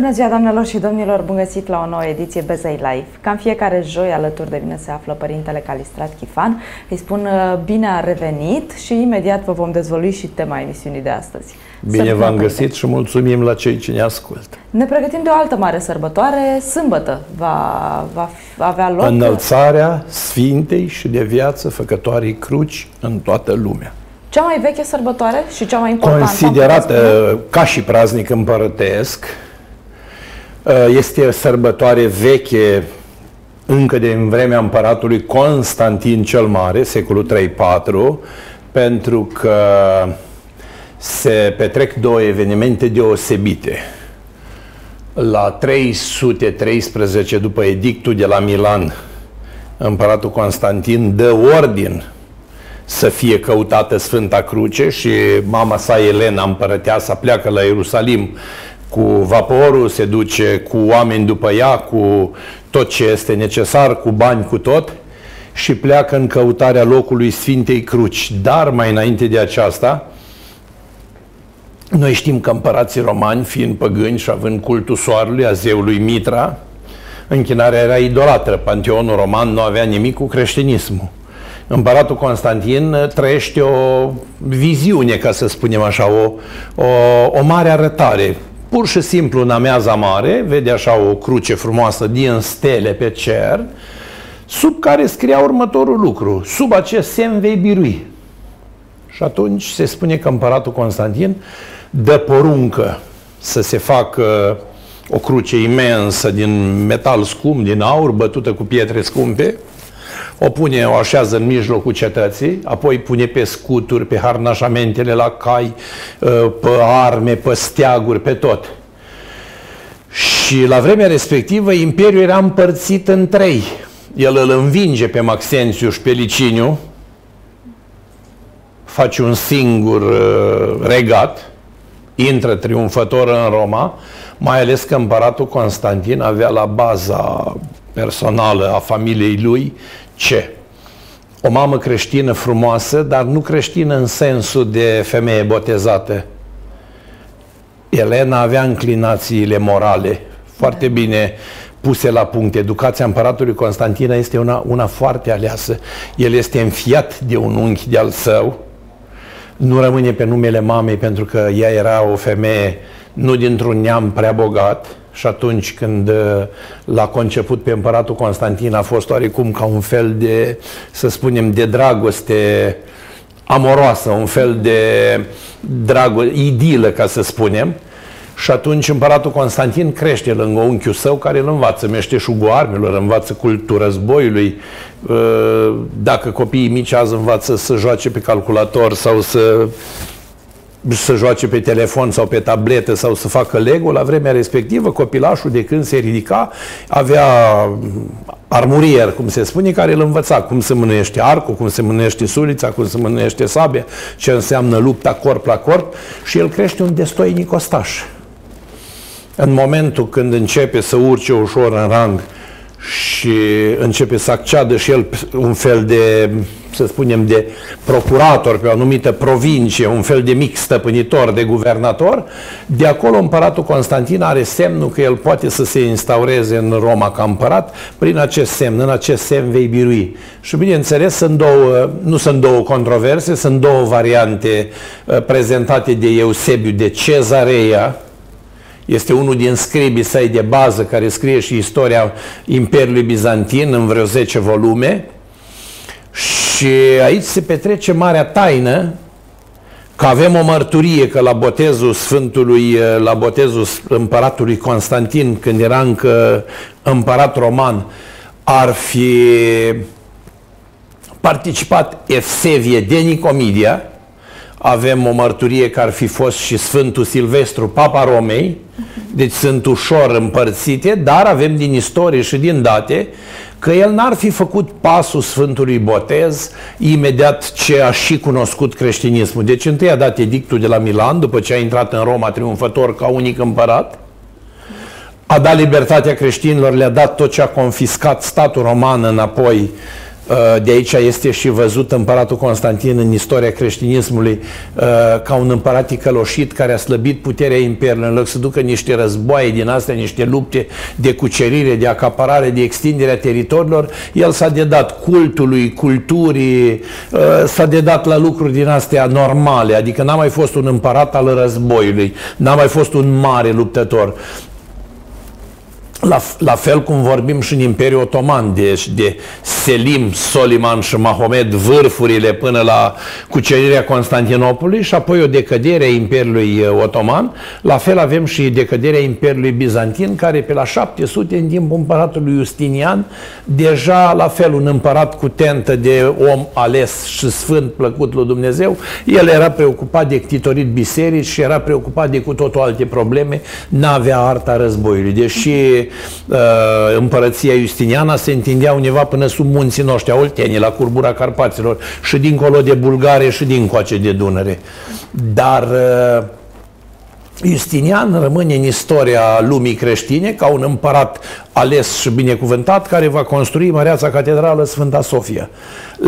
Bună ziua, doamnelor și domnilor! Bun găsit la o nouă ediție Bezei Live. Cam fiecare joi alături de mine se află părintele Calistrat Chifan. Îi spun uh, bine a revenit și imediat vă vom dezvălui și tema emisiunii de astăzi. Bine v-am găsit și mulțumim la cei ce ne ascultă. Ne pregătim de o altă mare sărbătoare. Sâmbătă va, va avea loc... Înălțarea Sfintei și de viață făcătoarei cruci în toată lumea. Cea mai veche sărbătoare și cea mai importantă? Considerată ca și praznic împărătesc, Uh, este o sărbătoare veche încă de în vremea împăratului Constantin cel Mare, secolul 3-4, pentru că se petrec două evenimente deosebite. La 313 după edictul de la Milan, împăratul Constantin dă ordin să fie căutată Sfânta Cruce și mama sa Elena, împărăteasa, pleacă la Ierusalim cu vaporul, se duce cu oameni după ea, cu tot ce este necesar, cu bani, cu tot și pleacă în căutarea locului Sfintei Cruci. Dar mai înainte de aceasta, noi știm că împărații romani, fiind păgâni și având cultul soarelui, a zeului Mitra, închinarea era idolatră. Panteonul roman nu avea nimic cu creștinismul. Împăratul Constantin trăiește o viziune, ca să spunem așa, o, o, o mare arătare pur și simplu în ameaza mare, vede așa o cruce frumoasă din stele pe cer, sub care scria următorul lucru, sub acest semn vei birui. Și atunci se spune că împăratul Constantin dă poruncă să se facă o cruce imensă din metal scump, din aur, bătută cu pietre scumpe, o pune, o așează în mijlocul cetății, apoi pune pe scuturi, pe harnașamentele la cai, uh, pe arme, pe steaguri, pe tot. Și la vremea respectivă, Imperiul era împărțit în trei. El îl învinge pe Maxențiu și pe Liciniu, face un singur uh, regat, intră triumfător în Roma, mai ales că împăratul Constantin avea la baza personală a familiei lui ce? O mamă creștină frumoasă, dar nu creștină în sensul de femeie botezată. Elena avea înclinațiile morale foarte bine puse la punct. Educația împăratului Constantina este una, una foarte aleasă. El este înfiat de un unchi de-al său, nu rămâne pe numele mamei pentru că ea era o femeie nu dintr-un neam prea bogat, și atunci când uh, l-a conceput pe împăratul Constantin a fost oarecum ca un fel de, să spunem, de dragoste amoroasă, un fel de dragoste, idilă, ca să spunem. Și atunci împăratul Constantin crește lângă unchiul său care îl învață meșteșugul armelor, învață cultura războiului. Uh, dacă copiii mici azi învață să joace pe calculator sau să să joace pe telefon sau pe tabletă sau să facă Lego, la vremea respectivă copilașul de când se ridica avea armurier, cum se spune, care îl învăța cum se mânuiește arcul, cum se mânuiește sulița, cum se mânuiește sabia, ce înseamnă lupta corp la corp și el crește un destoinic ostaș. În momentul când începe să urce ușor în rang și începe să acceadă și el un fel de, să spunem, de procurator pe o anumită provincie, un fel de mic stăpânitor, de guvernator, de acolo împăratul Constantin are semnul că el poate să se instaureze în Roma ca împărat prin acest semn, în acest semn vei birui. Și bineînțeles, sunt două, nu sunt două controverse, sunt două variante uh, prezentate de Eusebiu de Cezarea, este unul din scribii săi de bază care scrie și istoria Imperiului Bizantin în vreo 10 volume. Și aici se petrece marea taină că avem o mărturie că la botezul Sfântului, la botezul împăratului Constantin, când era încă împărat roman, ar fi participat Efsevie de Nicomedia, avem o mărturie că ar fi fost și Sfântul Silvestru, Papa Romei, deci sunt ușor împărțite, dar avem din istorie și din date că el n-ar fi făcut pasul Sfântului Botez imediat ce a și cunoscut creștinismul. Deci întâi a dat edictul de la Milan, după ce a intrat în Roma triumfător ca unic împărat, a dat libertatea creștinilor, le-a dat tot ce a confiscat statul roman înapoi Uh, de aici este și văzut împăratul Constantin în istoria creștinismului uh, ca un împărat ticăloșit care a slăbit puterea imperiului în loc să ducă niște războaie din astea, niște lupte de cucerire, de acaparare, de extindere a teritoriilor. El s-a dedat cultului, culturii, uh, s-a dedat la lucruri din astea normale, adică n-a mai fost un împărat al războiului, n-a mai fost un mare luptător. La, la fel cum vorbim și în Imperiul Otoman, deci de Selim, Soliman și Mahomed, vârfurile până la cucerirea Constantinopolului și apoi o decădere a Imperiului uh, Otoman. La fel avem și decăderea Imperiului Bizantin, care pe la 700, în timpul împăratului Justinian, deja la fel un împărat cu tentă de om ales și sfânt plăcut lui Dumnezeu, el era preocupat de ctitorit biserici și era preocupat de cu totul alte probleme, n-avea arta războiului. Deși uh, împărăția Justiniana se întindea undeva până sub munții noștri, Oltenii, la curbura Carpaților și dincolo de Bulgare și dincoace de Dunăre. Dar uh, Justinian rămâne în istoria lumii creștine ca un împărat ales și binecuvântat care va construi Măreața Catedrală Sfânta Sofia.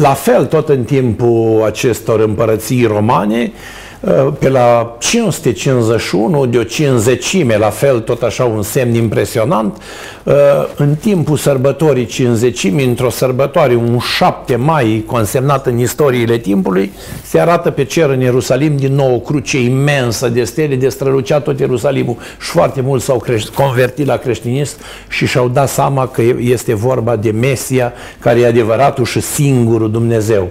La fel, tot în timpul acestor împărății romane, Uh, pe la 551 de o cinzecime, la fel tot așa un semn impresionant, uh, în timpul sărbătorii cinzecimi, într-o sărbătoare, un 7 mai consemnat în istoriile timpului, se arată pe cer în Ierusalim din nou o cruce imensă de stele, de strălucea tot Ierusalimul și foarte mulți s-au convertit la creștinism și și-au dat seama că este vorba de Mesia, care e adevăratul și singurul Dumnezeu.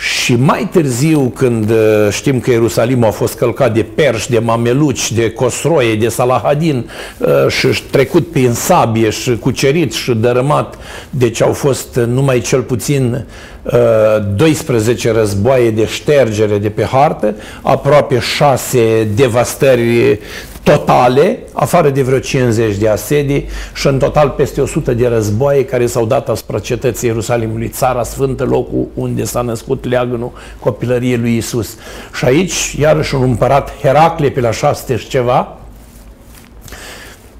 Și mai târziu, când uh, știm că Ierusalimul a fost călcat de perși, de mameluci, de cosroie, de salahadin uh, și trecut prin sabie și cucerit și dărâmat, deci au fost numai cel puțin 12 uh, războaie de ștergere de pe hartă, aproape 6 devastări totale, afară de vreo 50 de asedii și în total peste 100 de războaie care s-au dat asupra cetății Ierusalimului, țara sfântă, locul unde s-a născut leagănul copilăriei lui Isus. Și aici, iarăși un împărat Heracle pe la 600 și ceva,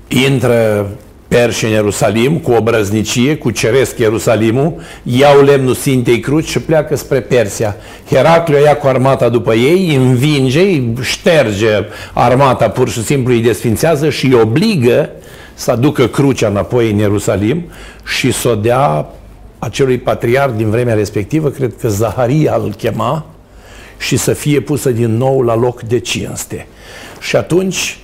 intră perși în Ierusalim cu obrăznicie, cu ceresc Ierusalimul, iau lemnul Sintei Cruci și pleacă spre Persia. Heracliu ia cu armata după ei, învinge, îi șterge armata, pur și simplu îi desfințează și îi obligă să aducă crucea înapoi în Ierusalim și să o dea acelui patriarh din vremea respectivă, cred că Zaharia îl chema, și să fie pusă din nou la loc de cinste. Și atunci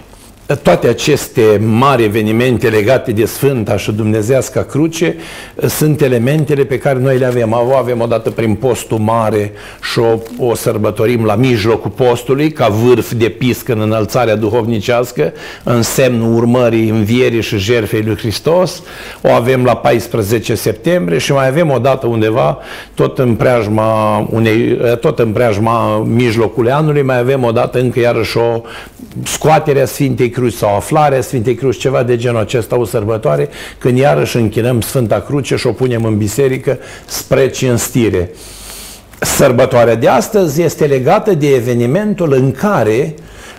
toate aceste mari evenimente legate de Sfânta și Dumnezeasca Cruce uh, sunt elementele pe care noi le avem. O avem odată prin postul mare și o, o sărbătorim la mijlocul postului ca vârf de piscă în înălțarea duhovnicească, în semnul urmării învierii și jertfei lui Hristos. O avem la 14 septembrie și mai avem odată undeva, tot în preajma, unei, uh, tot în preajma mijlocului anului, mai avem odată încă iarăși o scoatere a Sfintei Cruci sau aflarea Sfintei Cruci, ceva de genul acesta, o sărbătoare, când iarăși închinăm Sfânta Cruce și o punem în biserică spre cinstire. Sărbătoarea de astăzi este legată de evenimentul în care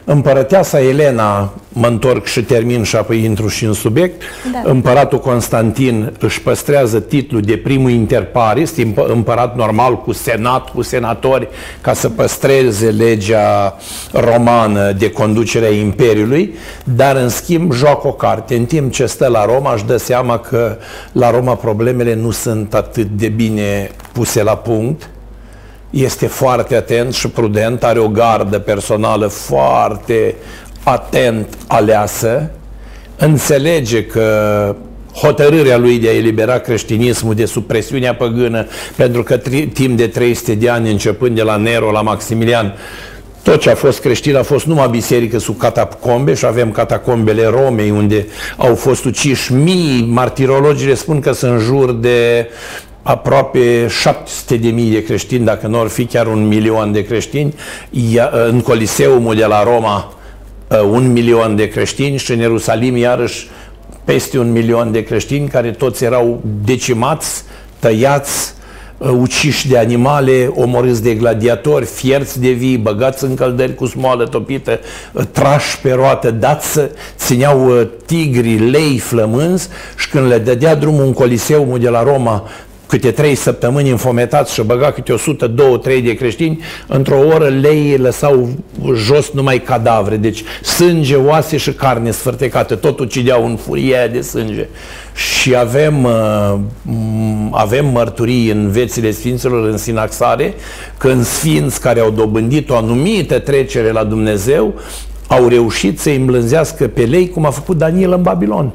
Împărăteasa Elena, mă întorc și termin și apoi intru și în subiect, da. împăratul Constantin își păstrează titlul de primul interparis, împărat normal cu senat, cu senatori, ca să păstreze legea romană de conducere a Imperiului, dar în schimb joacă o carte. În timp ce stă la Roma își dă seama că la Roma problemele nu sunt atât de bine puse la punct, este foarte atent și prudent, are o gardă personală foarte atent aleasă, înțelege că hotărârea lui de a elibera creștinismul de supresiunea păgână, pentru că timp de 300 de ani, începând de la Nero la Maximilian, tot ce a fost creștin a fost numai biserică sub catacombe și avem catacombele Romei unde au fost uciși mii, martirologii spun că sunt în jur de aproape 700 de mii de creștini, dacă nu ar fi chiar un milion de creștini, în Coliseumul de la Roma uh, un milion de creștini și în Ierusalim iarăși peste un milion de creștini care toți erau decimați, tăiați, uh, uciși de animale, omorâți de gladiatori, fierți de vii, băgați în căldări cu smoală topită, uh, trași pe roată, dați să țineau tigri, lei, flămânzi și când le dădea drumul în Coliseumul de la Roma câte trei săptămâni înfometați și băga câte 100, 2, 3 de creștini, într-o oră lei lăsau jos numai cadavre, deci sânge, oase și carne sfârtecată, tot ucideau în furie de sânge. Și avem, uh, avem mărturii în vețile Sfinților în Sinaxare, când sfinți care au dobândit o anumită trecere la Dumnezeu au reușit să-i îmblânzească pe lei cum a făcut Daniel în Babilon.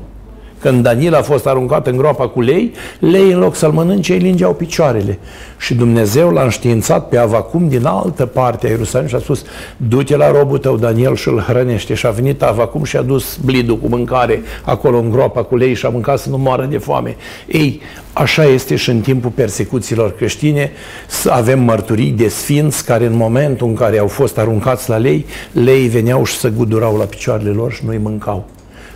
Când Daniel a fost aruncat în groapa cu lei, lei în loc să-l mănânce, îi lingeau picioarele. Și Dumnezeu l-a înștiințat pe Avacum din altă parte a Ierusalim și a spus, du-te la robul tău Daniel și îl hrănește. Și a venit Avacum și a dus blidul cu mâncare acolo în groapa cu lei și a mâncat să nu moară de foame. Ei, așa este și în timpul persecuțiilor creștine, să avem mărturii de sfinți care în momentul în care au fost aruncați la lei, lei veneau și se gudurau la picioarele lor și nu-i mâncau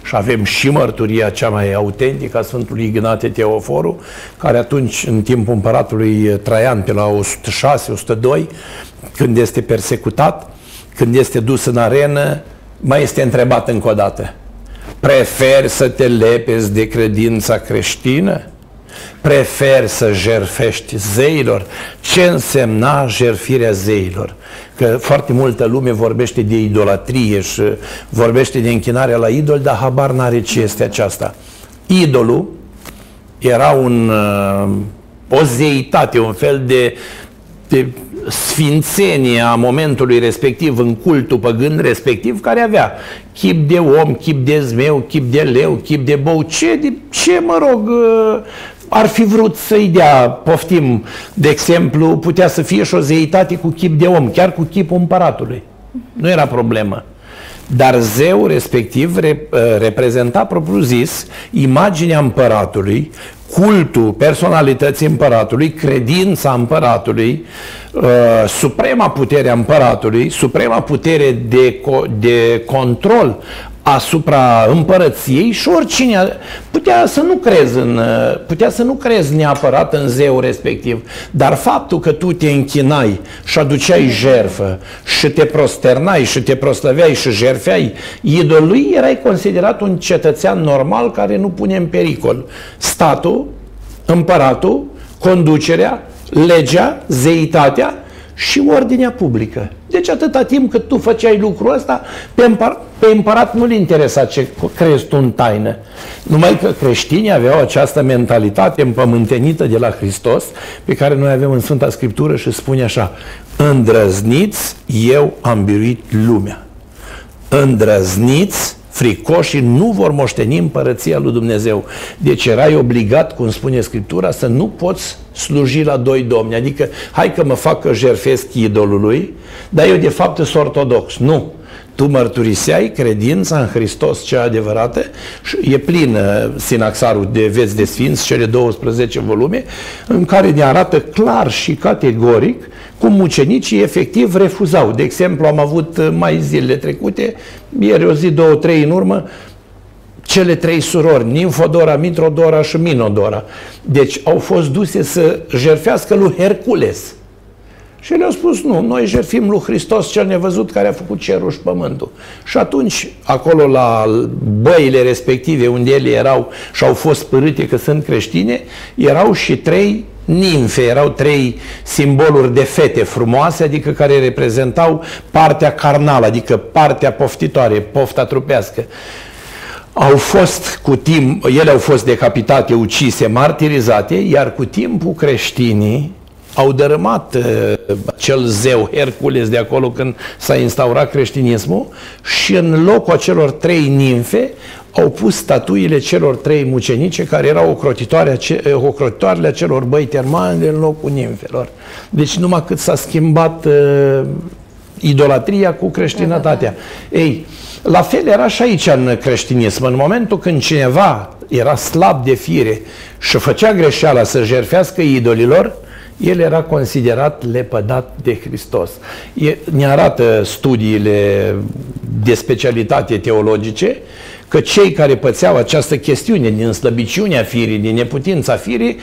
și avem și mărturia cea mai autentică a Sfântului Ignate Teoforu, care atunci, în timpul împăratului Traian, pe la 106-102, când este persecutat, când este dus în arenă, mai este întrebat încă o dată. Preferi să te lepezi de credința creștină? Prefer să jerfești zeilor? Ce însemna jerfirea zeilor? Că foarte multă lume vorbește de idolatrie și vorbește de închinarea la idol, dar habar n-are ce este aceasta. Idolul era un, uh, o zeitate, un fel de, de sfințenie a momentului respectiv în cultul păgân respectiv care avea chip de om, chip de zmeu, chip de leu, chip de bou, ce, de, ce mă rog, uh, ar fi vrut să-i dea, poftim, de exemplu, putea să fie și o zeitate cu chip de om, chiar cu chipul împăratului. Nu era problemă. Dar zeu respectiv uh, reprezenta propriu zis imaginea împăratului, cultul personalității împăratului, credința împăratului, uh, suprema putere a împăratului, suprema putere de, de control asupra împărăției și oricine putea să nu crezi în, putea să nu crezi neapărat în zeu respectiv, dar faptul că tu te închinai și aduceai jerfă și te prosternai și te proslăveai și jerfeai idolului, erai considerat un cetățean normal care nu pune în pericol statul, împăratul, conducerea, legea, zeitatea și ordinea publică. Deci atâta timp cât tu făceai lucrul ăsta, pe, împăr- pe împărat nu-l interesa ce crezi tu în taină. Numai că creștinii aveau această mentalitate împământenită de la Hristos, pe care noi avem în Sfânta Scriptură și spune așa, îndrăzniți, eu am biruit lumea. Îndrăzniți, fricoșii nu vor moșteni împărăția lui Dumnezeu. Deci erai obligat, cum spune Scriptura, să nu poți sluji la doi domni. Adică, hai că mă fac că jerfesc idolului, dar eu de fapt sunt ortodox. Nu. Tu mărturiseai credința în Hristos cea adevărată și e plin sinaxarul de veți de sfinți, cele 12 volume, în care ne arată clar și categoric cum mucenicii efectiv refuzau. De exemplu, am avut uh, mai zilele trecute, ieri o zi, două, trei în urmă, cele trei surori, Ninfodora, Mitrodora și Minodora. Deci au fost duse să jerfească lui Hercules. Și le-au spus, nu, noi jerfim lui Hristos cel nevăzut care a făcut cerul și pământul. Și atunci, acolo la băile respective unde ele erau și au fost părâte că sunt creștine, erau și trei nimfe, erau trei simboluri de fete frumoase, adică care reprezentau partea carnală, adică partea poftitoare, pofta trupească. Au fost cu timp, ele au fost decapitate, ucise, martirizate, iar cu timpul creștinii au dărâmat uh, cel zeu Hercules de acolo când s-a instaurat creștinismul și în locul acelor trei nimfe au pus statuile celor trei mucenice care erau ocrotitoare, ocrotitoarele acelor băi termale în locul nimfelor. Deci numai cât s-a schimbat uh, idolatria cu creștinătatea. Ei, la fel era și aici în creștinism. În momentul când cineva era slab de fire și făcea greșeala să jerfească idolilor, el era considerat lepădat de Hristos. E, ne arată studiile de specialitate teologice că cei care pățeau această chestiune din slăbiciunea firii, din neputința firii,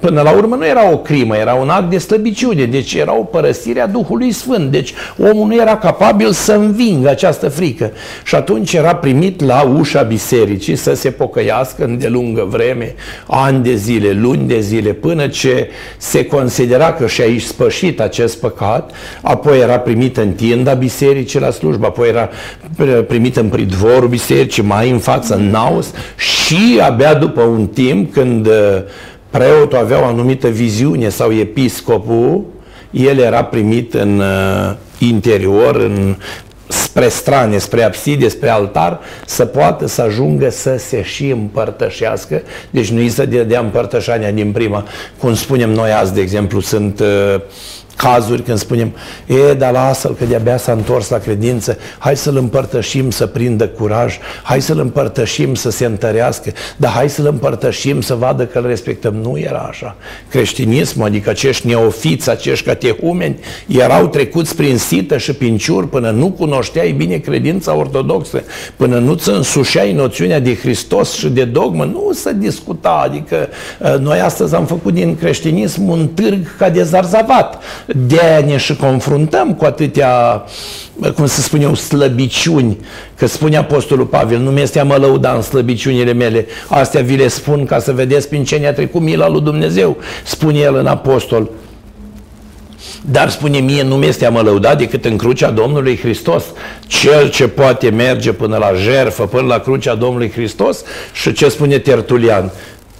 până la urmă nu era o crimă, era un act de slăbiciune, deci era o părăsire a Duhului Sfânt, deci omul nu era capabil să învingă această frică. Și atunci era primit la ușa bisericii să se pocăiască în de lungă vreme, ani de zile, luni de zile, până ce se considera că și-a spășit acest păcat, apoi era primit în tienda bisericii la slujbă, apoi era primit în pridvorul bisericii, mai în față, în naus și abia după un timp când uh, preotul avea o anumită viziune sau episcopul, el era primit în uh, interior, în, spre strane, spre abside, spre altar, să poată să ajungă să se și împărtășească. Deci nu îi să dea împărtășania din prima. Cum spunem noi azi, de exemplu, sunt uh, cazuri când spunem, e, dar lasă-l că de-abia s-a întors la credință, hai să-l împărtășim să prindă curaj, hai să-l împărtășim să se întărească, dar hai să-l împărtășim să vadă că îl respectăm. Nu era așa. Creștinismul, adică acești neofiți, acești catehumeni, erau trecuți prin sită și prin ciur până nu cunoșteai bine credința ortodoxă, până nu-ți însușeai noțiunea de Hristos și de dogmă, nu se discuta. Adică ă, noi astăzi am făcut din creștinism un târg ca de zarzavat de aia ne și confruntăm cu atâtea, cum să spun eu, slăbiciuni. Că spune Apostolul Pavel, nu mi-este mă lăuda în slăbiciunile mele, astea vi le spun ca să vedeți prin ce ne-a trecut mila lui Dumnezeu, spune el în Apostol. Dar spune mie, nu mi-este a mă lăuda decât în crucea Domnului Hristos. Cel ce poate merge până la jerfă, până la crucea Domnului Hristos și ce spune Tertulian,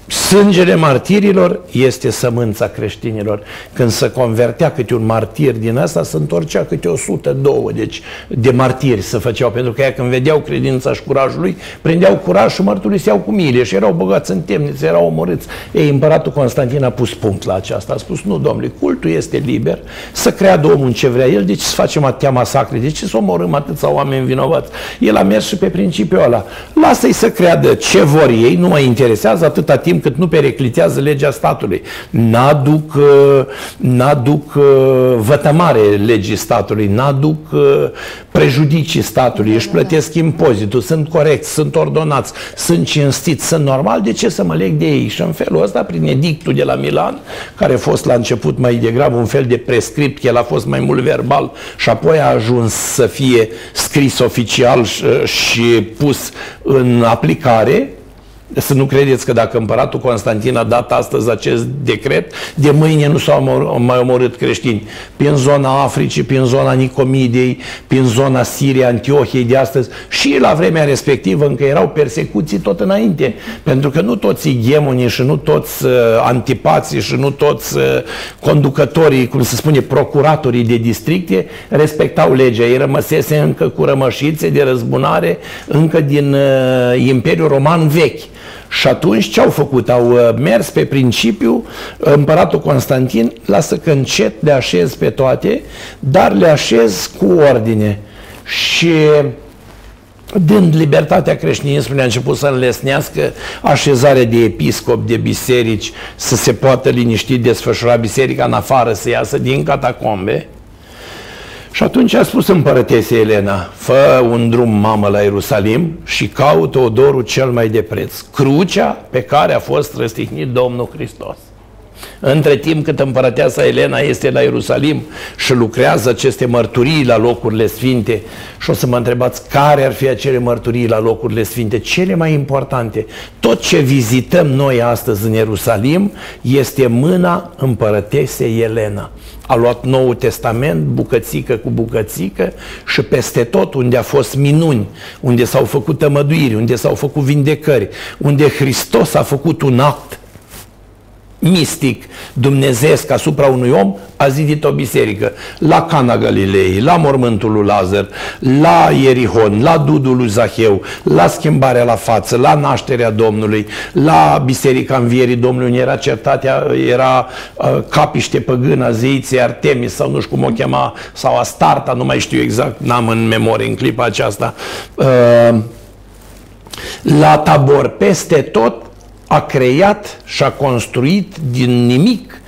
Sângele martirilor este sămânța creștinilor. Când se convertea câte un martir din asta, se întorcea câte 102 deci, de martiri să făceau, pentru că ea când vedeau credința și curajul lui, prindeau curaj și mărturiseau cu mile și erau băgați în temniță, erau omorâți. Ei, împăratul Constantin a pus punct la aceasta. A spus, nu, domnule, cultul este liber, să creadă omul ce vrea el, deci să facem atâtea masacre, de ce să omorâm atâția oameni vinovați? El a mers și pe principiul ăla. Lasă-i să creadă ce vor ei, nu mă interesează atâta timp cât nu periclitează legea statului. N-aduc, uh, n-aduc uh, vătămare legii statului, n-aduc uh, prejudicii statului, își plătesc impozitul, sunt corecți, sunt ordonați, sunt cinstiți, sunt normal, de ce să mă leg de ei? Și în felul ăsta, prin edictul de la Milan, care a fost la început mai degrabă un fel de prescript, el a fost mai mult verbal și apoi a ajuns să fie scris oficial și, și pus în aplicare, să nu credeți că dacă împăratul Constantin a dat astăzi acest decret, de mâine nu s-au mai omorât creștini. Prin zona Africii, prin zona Nicomidei, prin zona Siriei, Antiohiei de astăzi și la vremea respectivă încă erau persecuții tot înainte. Pentru că nu toți ighemonii și nu toți uh, antipații și nu toți uh, conducătorii, cum se spune, procuratorii de districte respectau legea. Ei rămăsese încă cu rămășițe de răzbunare încă din uh, Imperiul Roman vechi. Și atunci ce au făcut? Au uh, mers pe principiu, împăratul Constantin lasă că încet le așez pe toate, dar le așez cu ordine. Și dând libertatea creștinismului, a început să înlesnească așezarea de episcop, de biserici, să se poată liniști desfășura biserica în afară, să iasă din catacombe. Și atunci a spus împărătese Elena, fă un drum, mamă, la Ierusalim și caută odorul cel mai de preț, crucea pe care a fost răstihnit Domnul Hristos. Între timp cât împărăteasa Elena este la Ierusalim și lucrează aceste mărturii la locurile sfinte și o să mă întrebați care ar fi acele mărturii la locurile sfinte, cele mai importante. Tot ce vizităm noi astăzi în Ierusalim este mâna împărătesei Elena a luat Noul Testament, bucățică cu bucățică și peste tot unde a fost minuni, unde s-au făcut tămăduiri, unde s-au făcut vindecări, unde Hristos a făcut un act mistic dumnezeesc asupra unui om, a zidit o biserică. La Cana Galilei, la mormântul lui Lazar, la Ierihon, la Dudul lui Zaheu, la schimbarea la față, la nașterea Domnului, la Biserica Învierii Domnului, unde era certatea, era uh, capiște păgână, zeiței Artemis sau nu știu cum o chema, sau Astarta, nu mai știu exact, n-am în memorie în clipa aceasta. Uh, la tabor, peste tot, a creat și a construit din nimic,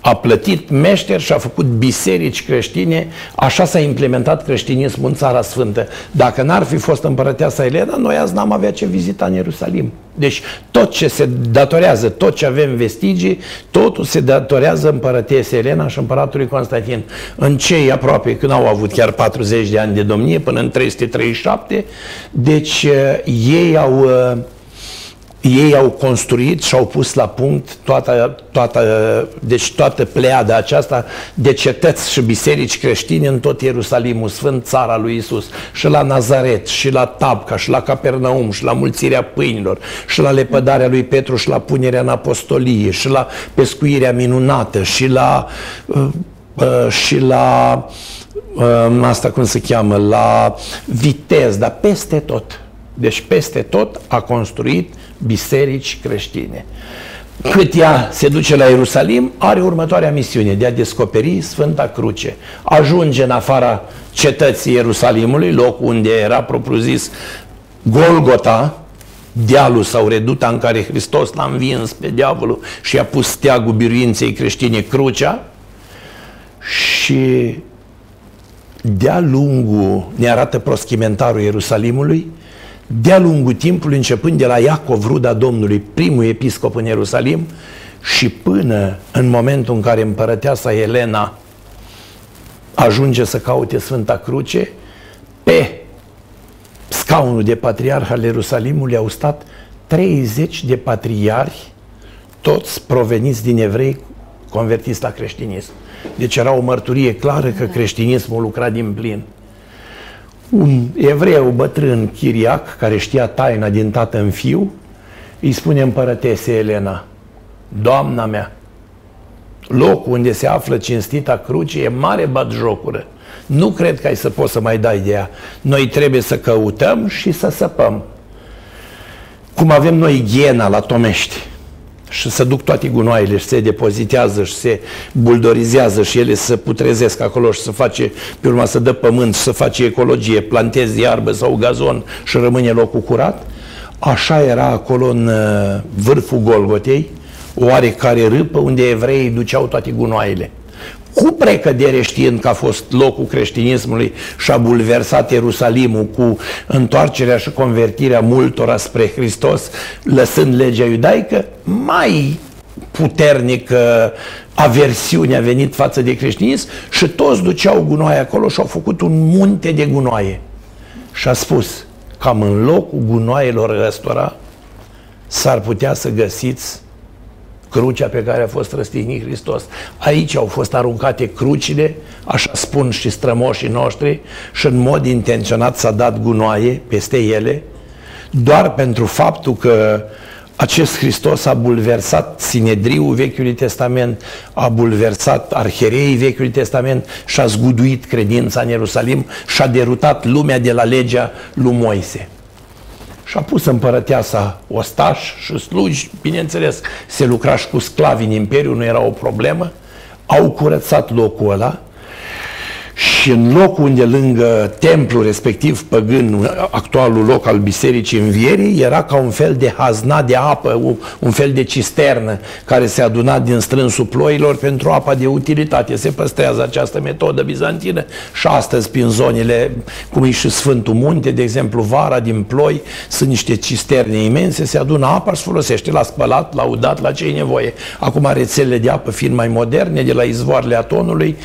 a plătit meșteri și a făcut biserici creștine, așa s-a implementat creștinismul în Țara Sfântă. Dacă n-ar fi fost împărăteasa Elena, noi azi n-am avea ce vizita în Ierusalim. Deci tot ce se datorează, tot ce avem vestigii, totul se datorează împărătesei Elena și împăratului Constantin. În cei aproape, când au avut chiar 40 de ani de domnie, până în 337, deci eh, ei au uh, ei au construit și au pus la punct toată, toată, deci toată pleada aceasta de cetăți și biserici creștine în tot Ierusalimul Sfânt, țara lui Isus, și la Nazaret, și la Tabca, și la Capernaum, și la mulțirea pâinilor, și la lepădarea lui Petru, și la punerea în apostolie, și la pescuirea minunată, și la uh, uh, și la uh, asta cum se cheamă, la vitez, dar peste tot. Deci peste tot a construit biserici creștine. Cât ea se duce la Ierusalim, are următoarea misiune de a descoperi Sfânta Cruce. Ajunge în afara cetății Ierusalimului, loc unde era propriu-zis Golgota, dealul sau reduta în care Hristos l-a învins pe diavolul și a pus steagul biruinței creștine crucea și de-a lungul, ne arată proschimentarul Ierusalimului, de-a lungul timpului, începând de la Iacov, ruda Domnului, primul episcop în Ierusalim, și până în momentul în care împărăteasa Elena ajunge să caute Sfânta Cruce, pe scaunul de patriarh al Ierusalimului au stat 30 de patriarhi, toți proveniți din evrei convertiți la creștinism. Deci era o mărturie clară că creștinismul lucra din plin un evreu bătrân chiriac care știa taina din tată în fiu, îi spune împărătese Elena, Doamna mea, locul unde se află cinstita cruce e mare batjocură. Nu cred că ai să poți să mai dai de ea. Noi trebuie să căutăm și să săpăm. Cum avem noi ghiena la Tomești și să duc toate gunoaiele și se depozitează și se buldorizează și ele să putrezesc acolo și să face, pe urma să dă pământ, să face ecologie, plantezi iarbă sau gazon și rămâne locul curat, așa era acolo în uh, vârful Golgotei, oarecare râpă unde evreii duceau toate gunoaiele cu precădere știind că a fost locul creștinismului și a bulversat Ierusalimul cu întoarcerea și convertirea multora spre Hristos, lăsând legea iudaică, mai puternică aversiune a venit față de creștinism și toți duceau gunoaie acolo și au făcut un munte de gunoaie. Și a spus, cam în locul gunoaielor ăstora s-ar putea să găsiți crucea pe care a fost răstignit Hristos. Aici au fost aruncate crucile, așa spun și strămoșii noștri, și în mod intenționat s-a dat gunoaie peste ele, doar pentru faptul că acest Hristos a bulversat Sinedriul Vechiului Testament, a bulversat arhereii Vechiului Testament și a zguduit credința în Ierusalim și a derutat lumea de la legea lui Moise și a pus împărăteasa ostași și slugi, bineînțeles, se lucra și cu sclavi în Imperiu, nu era o problemă, au curățat locul ăla, și în locul unde lângă templul respectiv păgân, actualul loc al Bisericii Învierii, era ca un fel de hazna de apă, un fel de cisternă care se aduna din strânsul ploilor pentru apa de utilitate. Se păstrează această metodă bizantină și astăzi prin zonele, cum e și Sfântul Munte, de exemplu, vara din ploi, sunt niște cisterne imense, se adună apa și se folosește la spălat, la udat, la ce e nevoie. Acum rețelele de apă fiind mai moderne, de la izvoarele atonului,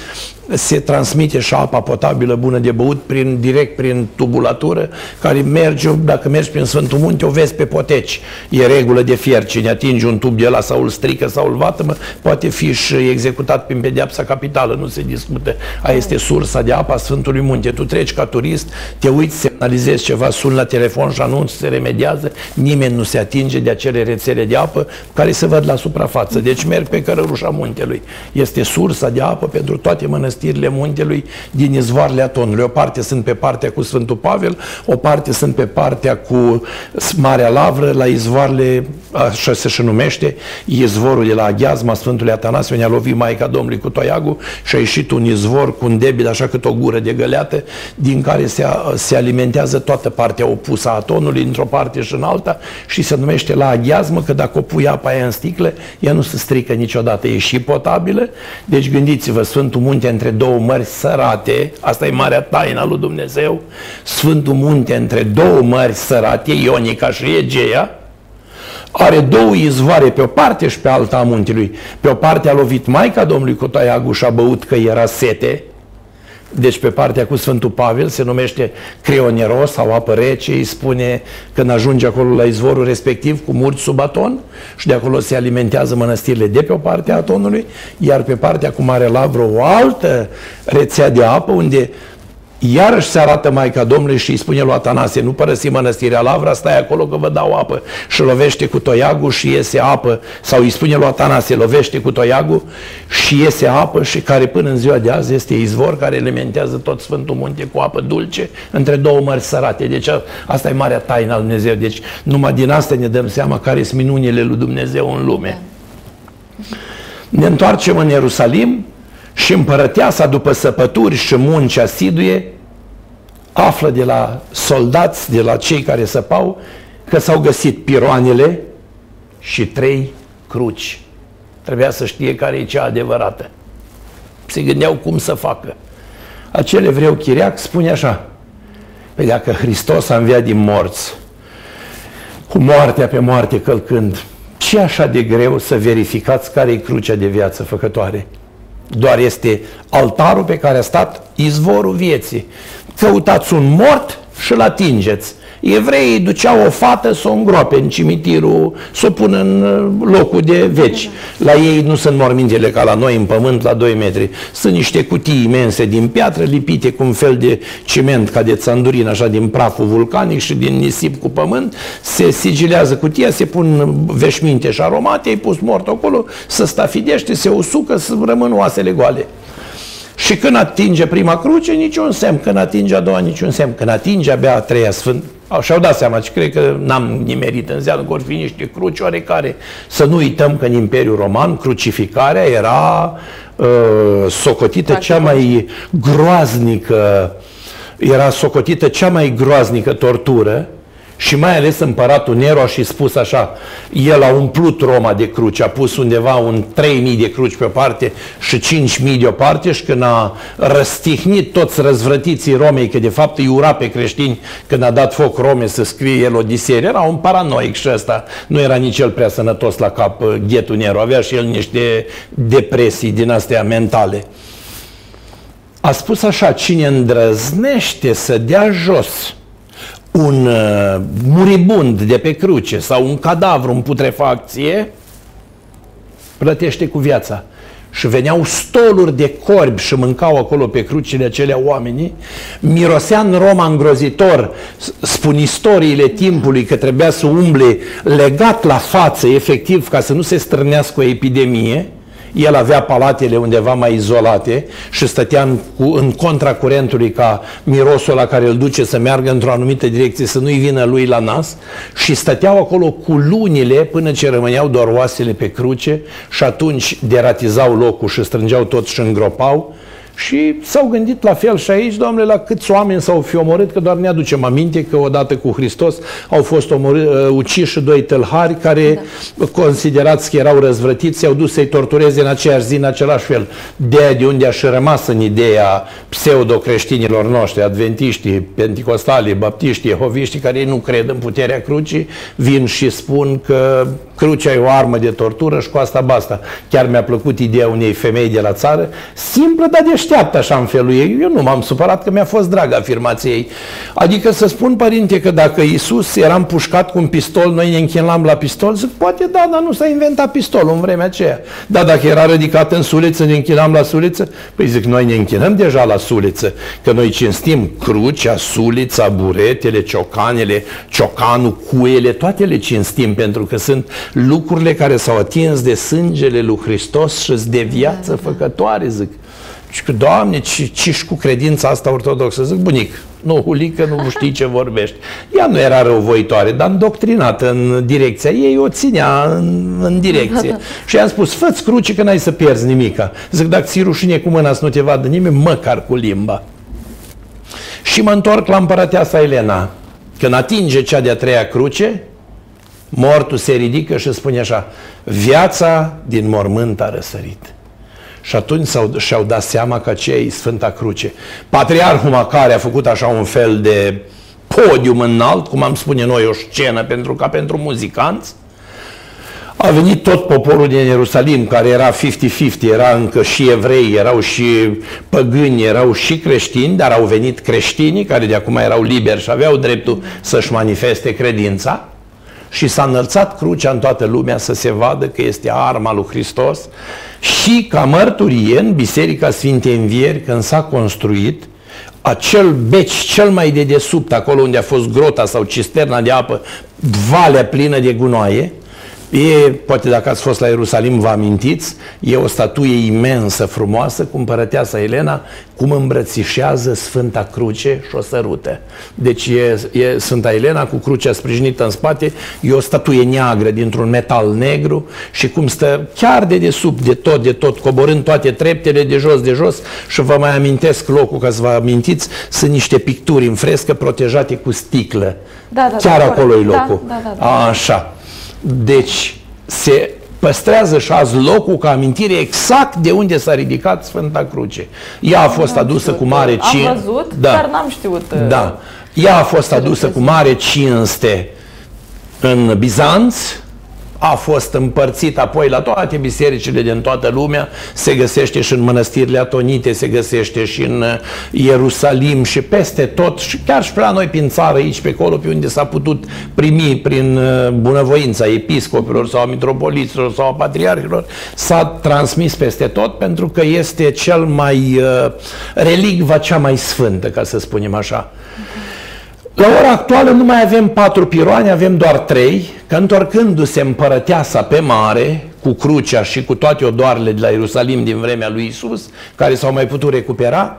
se transmite și șapa potabilă bună de băut prin, direct prin tubulatură, care merge, dacă mergi prin Sfântul Munte, o vezi pe poteci. E regulă de fier. Cine atinge un tub de la sau îl strică sau îl vatămă, poate fi și executat prin pedeapsa capitală, nu se discută. Aia este sursa de apă a Sfântului Munte. Tu treci ca turist, te uiți, semnalizezi ceva, suni la telefon și anunț, se remediază, nimeni nu se atinge de acele rețele de apă care se văd la suprafață. Deci merg pe cărărușa muntelui. Este sursa de apă pentru toate mănăstirile mănăstirile muntelui din izvoarele Atonului. O parte sunt pe partea cu Sfântul Pavel, o parte sunt pe partea cu Marea Lavră, la izvoarele, așa se și numește, izvorul de la Aghiazma Sfântului Atanasie, unde a lovit Maica Domnului cu toiagul și a ieșit un izvor cu un debit așa cât o gură de găleată, din care se, se alimentează alimentează toată partea opusă a atonului, într-o parte și în alta, și se numește la aghiazmă, că dacă o pui apa aia în sticlă, ea nu se strică niciodată, e și potabilă. Deci gândiți-vă, Sfântul Munte între două mări sărate, asta e marea taina lui Dumnezeu, Sfântul Munte între două mări sărate, Ionica și Egea, are două izvoare pe o parte și pe alta a muntelui. Pe o parte a lovit Maica Domnului cu taiagul și a băut că era sete, deci pe partea cu Sfântul Pavel se numește creoneros sau apă rece, îi spune când ajunge acolo la izvorul respectiv cu murți sub aton și de acolo se alimentează mănăstirile de pe o parte a atonului, iar pe partea cu Mare Lavră o altă rețea de apă unde Iarăși se arată Maica Domnului și îi spune lui Atanasie, nu părăsi mănăstirea Lavra, stai acolo că vă dau apă. Și lovește cu toiagul și iese apă. Sau îi spune lui Atanasie, lovește cu toiagul și iese apă și care până în ziua de azi este izvor care elementează tot Sfântul Munte cu apă dulce între două mări sărate. Deci asta e marea taină al Dumnezeu. Deci numai din asta ne dăm seama care sunt minunile lui Dumnezeu în lume. Ne întoarcem în Ierusalim, și împărăteasa după săpături și munci asiduie află de la soldați, de la cei care săpau, că s-au găsit piroanele și trei cruci. Trebuia să știe care e cea adevărată. Se gândeau cum să facă. Acel evreu chiriac spune așa, Păi dacă Hristos a înviat din morți, cu moartea pe moarte călcând, ce așa de greu să verificați care e crucea de viață făcătoare? Doar este altarul pe care a stat izvorul vieții. Căutați un mort și-l atingeți. Evreii duceau o fată să o îngroape în cimitirul, să o pună în uh, locul de veci. La ei nu sunt mormintele ca la noi în pământ la 2 metri. Sunt niște cutii imense din piatră lipite cu un fel de ciment ca de țandurin, așa din praful vulcanic și din nisip cu pământ. Se sigilează cutia, se pun veșminte și aromate, ai pus mort acolo, să stafidește, se usucă, să rămân oasele goale. Și când atinge prima cruce, niciun semn. Când atinge a doua, niciun semn. Când atinge abia a treia sfânt, și-au dat seama și cred că n-am nimerit în ziua că fi niște cruci oarecare. Să nu uităm că în Imperiul Roman crucificarea era uh, socotită cea mai groaznică era socotită cea mai groaznică tortură și mai ales împăratul Nero a și spus așa, el a umplut Roma de cruci, a pus undeva un 3.000 de cruci pe parte și 5.000 de o parte și când a răstihnit toți răzvrătiții Romei, că de fapt îi ura pe creștini când a dat foc Rome să scrie el Odiseea, era un paranoic și ăsta nu era nici el prea sănătos la cap, uh, ghetul Nero, avea și el niște depresii din astea mentale. A spus așa, cine îndrăznește să dea jos un uh, muribund de pe cruce sau un cadavru în putrefacție, plătește cu viața. Și veneau stoluri de corbi și mâncau acolo pe crucile acelea oamenii. Mirosea în Roma îngrozitor, spun istoriile timpului că trebuia să umble legat la față, efectiv, ca să nu se strânească o epidemie el avea palatele undeva mai izolate și stătea în, cu, în contra curentului ca mirosul la care îl duce să meargă într-o anumită direcție să nu-i vină lui la nas. Și stăteau acolo cu lunile până ce rămâneau doar oasele pe cruce și atunci deratizau locul și strângeau tot și îngropau și s-au gândit la fel și aici, Doamne, la câți oameni s-au fi omorât, că doar ne aducem aminte că odată cu Hristos au fost omorât, uh, uciși doi tălhari care, da. considerați că erau răzvrătiți, s-au dus să-i tortureze în aceeași zi, în același fel. De, de unde a și rămas în ideea pseudo-creștinilor noștri, adventiștii, penticostalii, baptiștii, jehoviștii, care ei nu cred în puterea crucii, vin și spun că crucea e o armă de tortură și cu asta basta. Chiar mi-a plăcut ideea unei femei de la țară, simplă, dar deșteaptă așa în felul ei. Eu nu m-am supărat că mi-a fost dragă afirmația ei. Adică să spun, părinte, că dacă Isus era împușcat cu un pistol, noi ne închinam la pistol, zic, poate da, dar nu s-a inventat pistolul în vremea aceea. Da, dacă era ridicat în suliță, ne închinam la suliță? Păi zic, noi ne închinăm deja la suliță, că noi cinstim crucea, sulița, buretele, ciocanele, ciocanul, cuele, toate le cinstim pentru că sunt lucrurile care s-au atins de sângele lui Hristos și de viață da, da, da. făcătoare, zic. Și că, Doamne, ce, ce cu credința asta ortodoxă? Zic, bunic, nu, Hulică, nu știi ce vorbești. Ea nu era răuvoitoare, dar îndoctrinată în direcția ei, o ținea în, în direcție. și i-am spus, fă-ți cruce că n-ai să pierzi nimica. Zic, dacă ți rușine cu mâna să nu te vadă nimeni, măcar cu limba. Și mă întorc la împărăteasa Elena. Când atinge cea de-a treia cruce, mortul se ridică și spune așa, viața din mormânt a răsărit. Și atunci și-au dat seama că aceea e Sfânta Cruce. Patriarhul Macare a făcut așa un fel de podium înalt, cum am spune noi, o scenă pentru ca pentru muzicanți. A venit tot poporul din Ierusalim, care era 50-50, era încă și evrei, erau și păgâni, erau și creștini, dar au venit creștinii, care de acum erau liberi și aveau dreptul să-și manifeste credința. Și s-a înălțat crucea în toată lumea să se vadă că este arma lui Hristos și ca mărturie în Biserica Sfintei Învieri, când s-a construit, acel beci cel mai de desubt, acolo unde a fost grota sau cisterna de apă, valea plină de gunoaie, E, poate dacă ați fost la Ierusalim vă amintiți, e o statuie imensă, frumoasă, cu împărăteasa Elena, cum îmbrățișează Sfânta Cruce și o sărută. Deci e, e Sfânta Elena cu crucea sprijinită în spate, e o statuie neagră dintr-un metal negru și cum stă chiar de desubt, de tot, de tot, coborând toate treptele de jos, de jos și vă mai amintesc locul, ca să vă amintiți, sunt niște picturi în frescă protejate cu sticlă. Da, da, chiar da, acolo e locul. Da, da, da, da. Așa. Deci se păstrează și azi locul ca amintire exact de unde s-a ridicat Sfânta Cruce. Ea a fost adusă cu mare cinste. Am văzut, da. dar n-am știut. Da. Uh, Ea a fost adusă cu mare cinste în Bizanț, a fost împărțit apoi la toate bisericile din toată lumea, se găsește și în mănăstirile atonite, se găsește și în uh, Ierusalim și peste tot și chiar și pe la noi prin țară, aici pe acolo, pe unde s-a putut primi prin uh, bunăvoința episcopilor sau a mitropoliților sau a patriarhilor, s-a transmis peste tot pentru că este cel mai uh, relicva cea mai sfântă, ca să spunem așa. La ora actuală nu mai avem patru piroane, avem doar trei, că întorcându-se împărăteasa pe mare, cu crucea și cu toate odoarele de la Ierusalim din vremea lui Isus, care s-au mai putut recupera,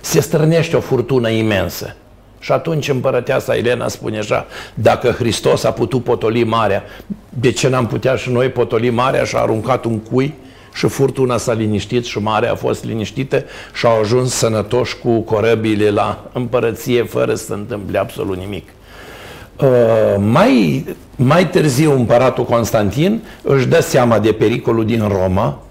se strânește o furtună imensă. Și atunci împărăteasa Elena spune așa, dacă Hristos a putut potoli marea, de ce n-am putea și noi potoli marea și a aruncat un cui și furtuna s-a liniștit și marea a fost liniștită și au ajuns sănătoși cu corăbile la împărăție fără să se întâmple absolut nimic. Uh, mai, mai târziu împăratul Constantin își dă seama de pericolul din Roma,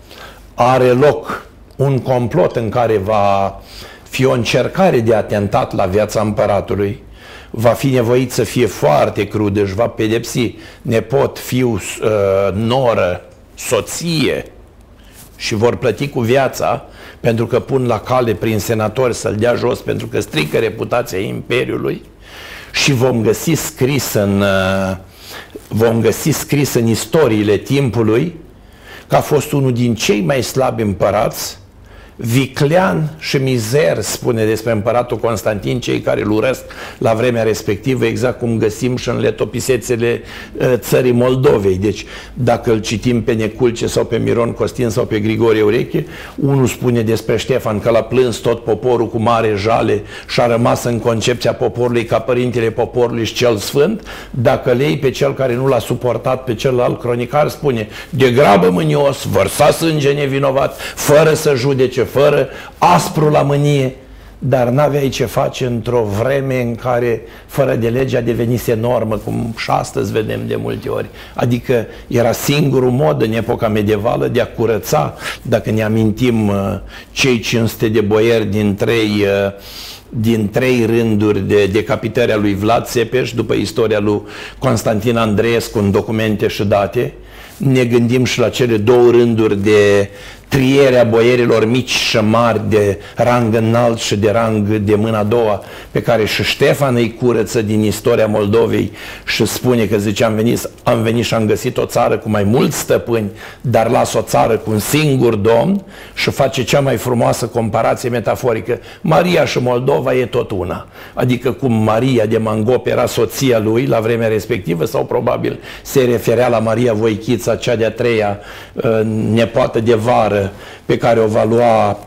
are loc un complot în care va fi o încercare de atentat la viața împăratului, va fi nevoit să fie foarte crud, își va pedepsi. Nepot, fiu, uh, noră, soție, și vor plăti cu viața pentru că pun la cale prin senatori să-l dea jos pentru că strică reputația Imperiului și vom găsi scris în uh, vom găsi scris în istoriile timpului că a fost unul din cei mai slabi împărați Viclean și Mizer spune despre împăratul Constantin, cei care îl urăsc la vremea respectivă, exact cum găsim și în letopisețele uh, țării Moldovei. Deci, dacă îl citim pe Neculce sau pe Miron Costin sau pe Grigorie Ureche, unul spune despre Ștefan că l-a plâns tot poporul cu mare jale și a rămas în concepția poporului ca părintele poporului și cel sfânt. Dacă lei pe cel care nu l-a suportat pe celălalt cronicar, spune de grabă mânios, vărsa sânge nevinovat, fără să judece fără aspru la mânie, dar n-aveai ce face într-o vreme în care fără de lege a devenise normă, cum și astăzi vedem de multe ori. Adică era singurul mod în epoca medievală de a curăța, dacă ne amintim uh, cei 500 de boieri din trei uh, din trei rânduri de decapitări a lui Vlad Țepeș după istoria lui Constantin Andreescu în documente și date, ne gândim și la cele două rânduri de trierea boierilor mici și mari de rang înalt și de rang de mâna a doua, pe care și Ștefan îi curăță din istoria Moldovei și spune că zice am venit, am venit și am găsit o țară cu mai mulți stăpâni, dar las o țară cu un singur domn și face cea mai frumoasă comparație metaforică. Maria și Moldova e tot una. Adică cum Maria de Mangop era soția lui la vremea respectivă sau probabil se referea la Maria Voichița, cea de-a treia uh, nepoată de vară pe care o va lua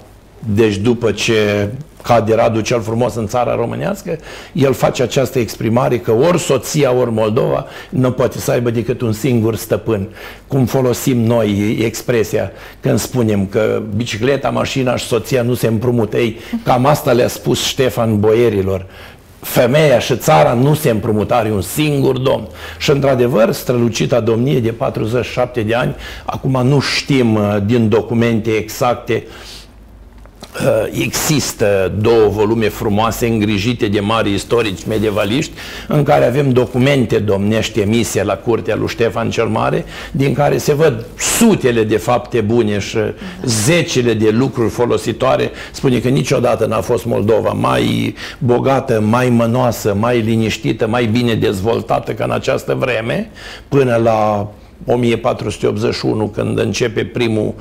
deci după ce ca de Radu cel frumos în țara românească, el face această exprimare că ori soția, ori Moldova nu poate să aibă decât un singur stăpân. Cum folosim noi expresia când spunem că bicicleta, mașina și soția nu se împrumută. Ei, cam asta le-a spus Ștefan Boierilor femeia și țara nu se împrumută, are un singur domn. Și într-adevăr, strălucita domnie de 47 de ani, acum nu știm uh, din documente exacte Uh, există două volume frumoase îngrijite de mari istorici medievaliști în care avem documente domnești emise la curtea lui Ștefan cel Mare din care se văd sutele de fapte bune și zecile de lucruri folositoare. Spune că niciodată n-a fost Moldova mai bogată, mai mănoasă, mai liniștită, mai bine dezvoltată ca în această vreme până la 1481, când începe primul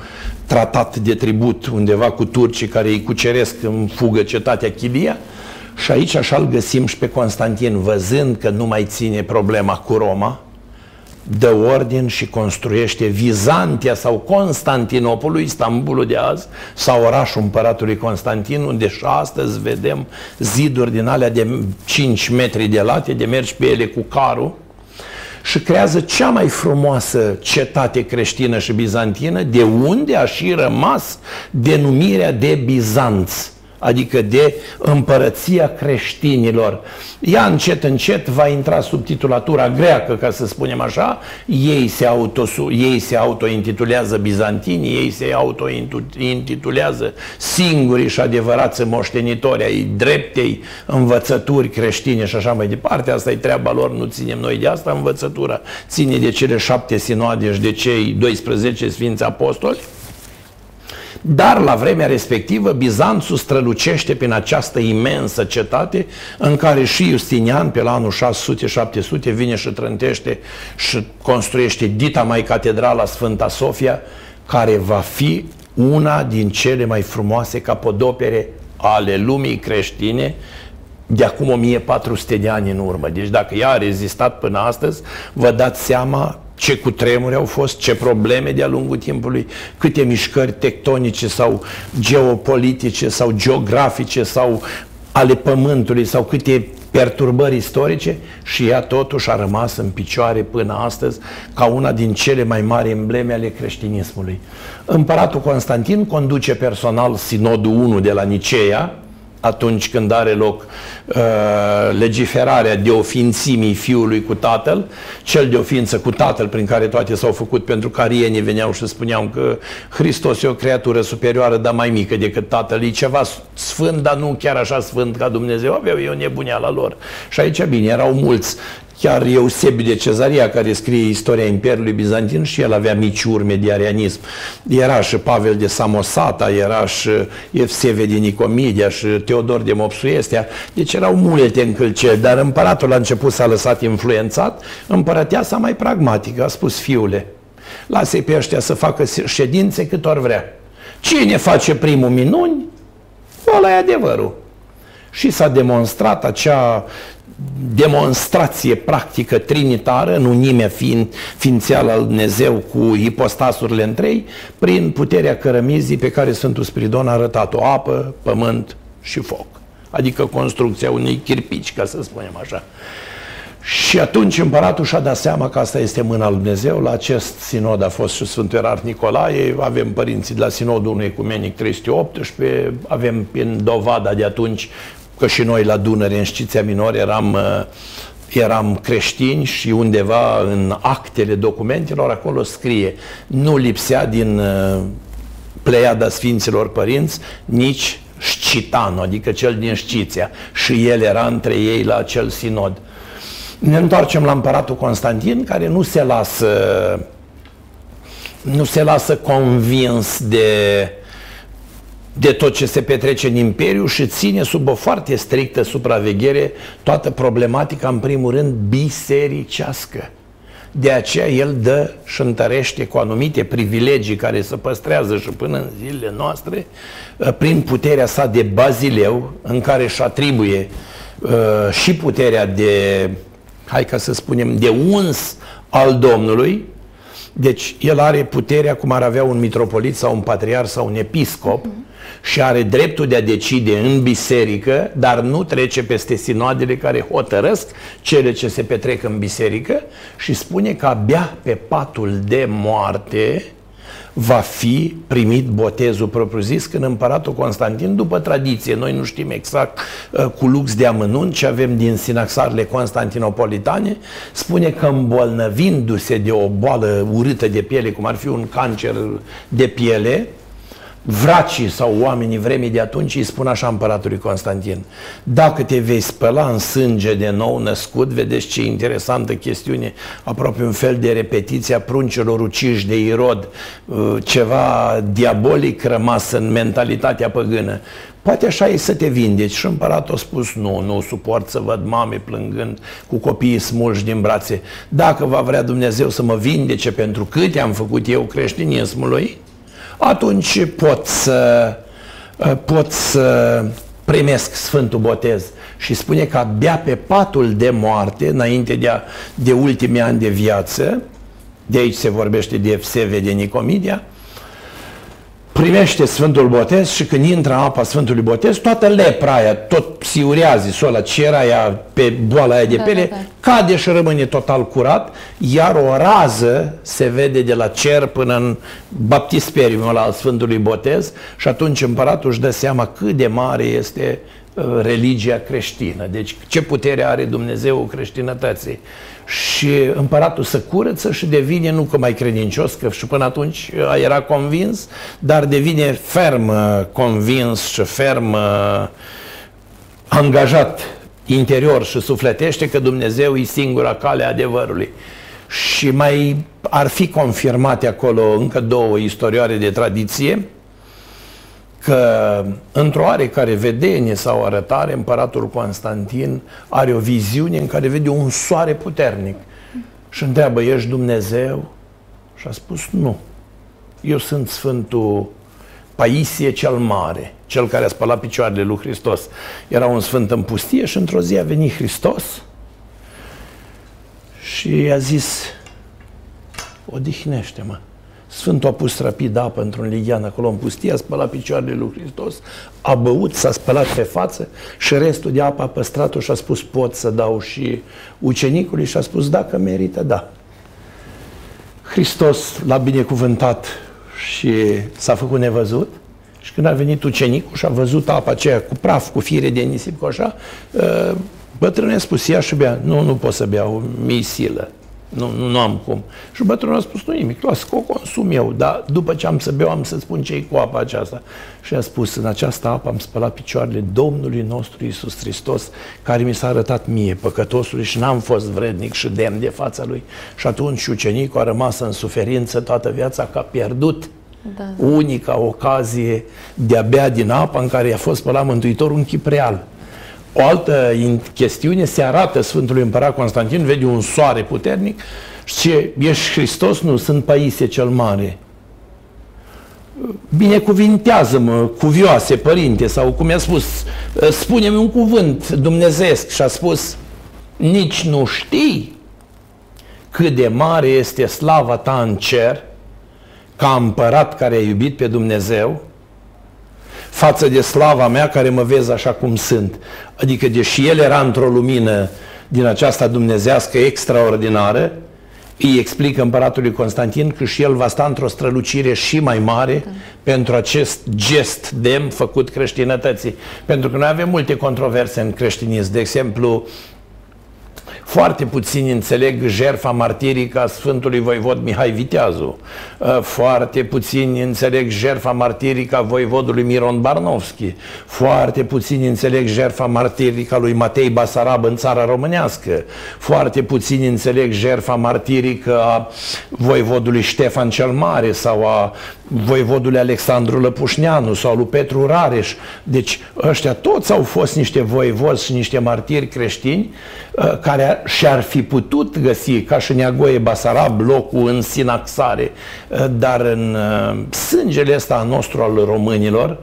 tratat de tribut undeva cu turcii care îi cuceresc în fugă cetatea Chilia. Și aici așa îl găsim și pe Constantin, văzând că nu mai ține problema cu Roma, dă ordin și construiește Vizantia sau Constantinopolul, Istanbulul de azi, sau orașul împăratului Constantin, unde și astăzi vedem ziduri din alea de 5 metri de late, de mergi pe ele cu carul, și creează cea mai frumoasă cetate creștină și bizantină, de unde a și rămas denumirea de Bizanț adică de împărăția creștinilor. Ea încet, încet va intra sub titulatura greacă, ca să spunem așa, ei se, auto, ei se auto-intitulează bizantini, ei se auto-intitulează singurii și adevărați moștenitori ai dreptei învățături creștine și așa mai departe. Asta e treaba lor, nu ținem noi de asta învățătura, ține de cele șapte sinoade și de cei 12 Sfinți Apostoli. Dar la vremea respectivă Bizanțul strălucește prin această imensă cetate în care și Justinian pe la anul 600-700 vine și trântește și construiește dita mai catedrala Sfânta Sofia care va fi una din cele mai frumoase capodopere ale lumii creștine de acum 1400 de ani în urmă. Deci dacă ea a rezistat până astăzi, vă dați seama ce cutremuri au fost, ce probleme de-a lungul timpului, câte mișcări tectonice sau geopolitice sau geografice sau ale pământului sau câte perturbări istorice și ea totuși a rămas în picioare până astăzi ca una din cele mai mari embleme ale creștinismului. Împăratul Constantin conduce personal sinodul 1 de la Niceea, atunci când are loc uh, legiferarea de ofințimii fiului cu tatăl, cel de ofință cu tatăl prin care toate s-au făcut pentru că arienii veneau și spuneau că Hristos e o creatură superioară, dar mai mică decât tatăl, e ceva sfânt, dar nu chiar așa sfânt ca Dumnezeu, aveau e o nebuneală lor. Și aici, bine, erau mulți Chiar Eusebiu de Cezaria, care scrie istoria Imperiului Bizantin, și el avea mici urme de arianism. Eraș și Pavel de Samosata, eraș și Evseve de Nicomedia și Teodor de Mopsuestia. Deci erau multe încălceri, dar împăratul a început s-a lăsat influențat, împărăteasa mai pragmatică, a spus fiule, lasă-i pe ăștia să facă ședințe cât ori vrea. Cine face primul minuni, ăla e adevărul. Și s-a demonstrat acea demonstrație practică trinitară în unimea fiind, ființială al Dumnezeu cu ipostasurile întrei, prin puterea cărămizii pe care Sfântul Spiridon a arătat-o apă, pământ și foc. Adică construcția unei chirpici, ca să spunem așa. Și atunci împăratul și-a dat seama că asta este mâna lui Dumnezeu. La acest sinod a fost și Sfântul Erar Nicolae, avem părinții de la sinodul unui ecumenic 318, avem în dovada de atunci că și noi la Dunăre, în Știția Minor, eram, uh, eram creștini și undeva în actele documentelor acolo scrie nu lipsea din uh, pleiada Sfinților Părinți nici Scitan, adică cel din Știția și el era între ei la acel sinod. Ne întoarcem la împăratul Constantin, care nu se lasă nu se lasă convins de de tot ce se petrece în Imperiu și ține sub o foarte strictă supraveghere toată problematica, în primul rând, bisericească. De aceea el dă și întărește cu anumite privilegii care se păstrează și până în zilele noastre, uh, prin puterea sa de bazileu, în care își atribuie uh, și puterea de, hai ca să spunem, de uns al Domnului, Deci el are puterea cum ar avea un mitropolit sau un patriar sau un episcop uh-huh. Și are dreptul de a decide în biserică, dar nu trece peste sinoadele care hotărăsc cele ce se petrec în biserică și spune că abia pe patul de moarte va fi primit botezul propriu-zis când împăratul Constantin, după tradiție, noi nu știm exact uh, cu lux de amănunt ce avem din sinaxarele constantinopolitane, spune că îmbolnăvindu-se de o boală urâtă de piele, cum ar fi un cancer de piele, vracii sau oamenii vremii de atunci îi spun așa împăratului Constantin dacă te vei spăla în sânge de nou născut, vedeți ce interesantă chestiune, aproape un fel de repetiție a pruncilor uciși de Irod, uh, ceva diabolic rămas în mentalitatea păgână. Poate așa e să te vindeci. Și împăratul a spus, nu, nu suport să văd mame plângând cu copiii smulși din brațe. Dacă va vrea Dumnezeu să mă vindece pentru câte am făcut eu creștinismului, atunci pot să, uh, pot să primesc Sfântul Botez. Și spune că abia pe patul de moarte, înainte de, a, de ultimii ani de viață, de aici se vorbește de Evseve de Nicomedia, primește Sfântul Botez și când intră în apa Sfântului Botez, toată lepra aia, tot psiurează sola, ce era aia pe boala aia de da, pele, da, da. cade și rămâne total curat, iar o rază se vede de la cer până în baptisperiumul al Sfântului Botez și atunci împăratul își dă seama cât de mare este uh, religia creștină. Deci ce putere are Dumnezeu creștinătății și împăratul să curăță și devine nu că mai credincios, că și până atunci era convins, dar devine ferm convins și ferm angajat interior și sufletește că Dumnezeu e singura cale a adevărului. Și mai ar fi confirmate acolo încă două istorioare de tradiție, că într-o oarecare vedenie sau arătare, împăratul Constantin are o viziune în care vede un soare puternic și întreabă, ești Dumnezeu? Și a spus, nu. Eu sunt Sfântul Paisie cel Mare, cel care a spălat picioarele lui Hristos. Era un sfânt în pustie și într-o zi a venit Hristos și i-a zis, odihnește-mă. Sfântul a pus rapid apă într-un lighean acolo în pustie, a spălat picioarele lui Hristos, a băut, s-a spălat pe față și restul de apă a păstrat-o și a spus pot să dau și ucenicului și a spus dacă merită, da. Hristos l-a binecuvântat și s-a făcut nevăzut și când a venit ucenicul și a văzut apa aceea cu praf, cu fire de nisip, cu așa, ă, bătrânul a spus, ia și bea. Nu, nu pot să beau, mi silă. Nu, nu, nu am cum. Și bătrânul a spus, nu nimic, las că o consum eu, dar după ce am să beau, am să spun ce cu apa aceasta. Și a spus, în această apă am spălat picioarele Domnului nostru Isus Hristos, care mi s-a arătat mie, păcătosului, și n-am fost vrednic și demn de fața lui. Și atunci ucenicul a rămas în suferință toată viața, că a pierdut da. unica ocazie de a bea din apa în care i-a fost spălat Mântuitorul un chip real. O altă chestiune se arată Sfântului Împărat Constantin, vede un soare puternic și ești Hristos, nu, sunt Paisie cel Mare. Binecuvintează-mă, cuvioase, părinte, sau cum i-a spus, spune-mi un cuvânt dumnezeesc și a spus, nici nu știi cât de mare este slava ta în cer, ca împărat care a iubit pe Dumnezeu, față de slava mea care mă vezi așa cum sunt. Adică deși el era într-o lumină din aceasta dumnezească extraordinară, îi explică împăratului Constantin că și el va sta într-o strălucire și mai mare da. pentru acest gest demn făcut creștinătății. Pentru că noi avem multe controverse în creștinism. De exemplu, foarte puțini înțeleg jerfa martirică a Sfântului Voivod Mihai Viteazu. Uh, foarte puțini înțeleg jerfa martirică a Voivodului Miron Barnovski. Foarte puțini înțeleg jerfa martirică a lui Matei Basarab în țara românească. Foarte puțini înțeleg jerfa martirică a Voivodului Ștefan cel Mare sau a Voivodului Alexandru Lăpușneanu sau lui Petru Rareș. Deci ăștia toți au fost niște voivozi și niște martiri creștini uh, care și-ar fi putut găsi, ca și Neagoie Basarab, locul în sinaxare, eh, dar în eh, sângele ăsta nostru al românilor,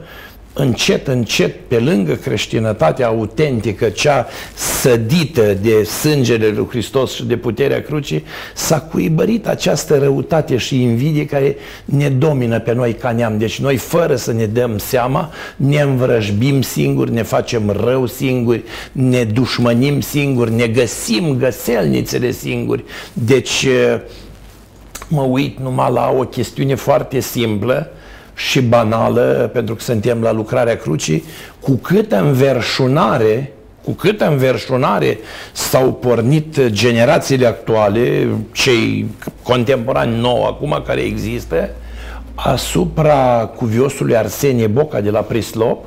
încet, încet, pe lângă creștinătatea autentică, cea sădită de sângele lui Hristos și de puterea crucii, s-a cuibărit această răutate și invidie care ne domină pe noi ca neam. Deci noi, fără să ne dăm seama, ne învrăjbim singuri, ne facem rău singuri, ne dușmănim singuri, ne găsim găselnițele singuri. Deci mă uit numai la o chestiune foarte simplă, și banală, pentru că suntem la lucrarea crucii, cu câtă înverșunare cu câtă înverșunare s-au pornit generațiile actuale, cei contemporani nou acum care există, asupra cuviosului Arsenie Boca de la Prislop,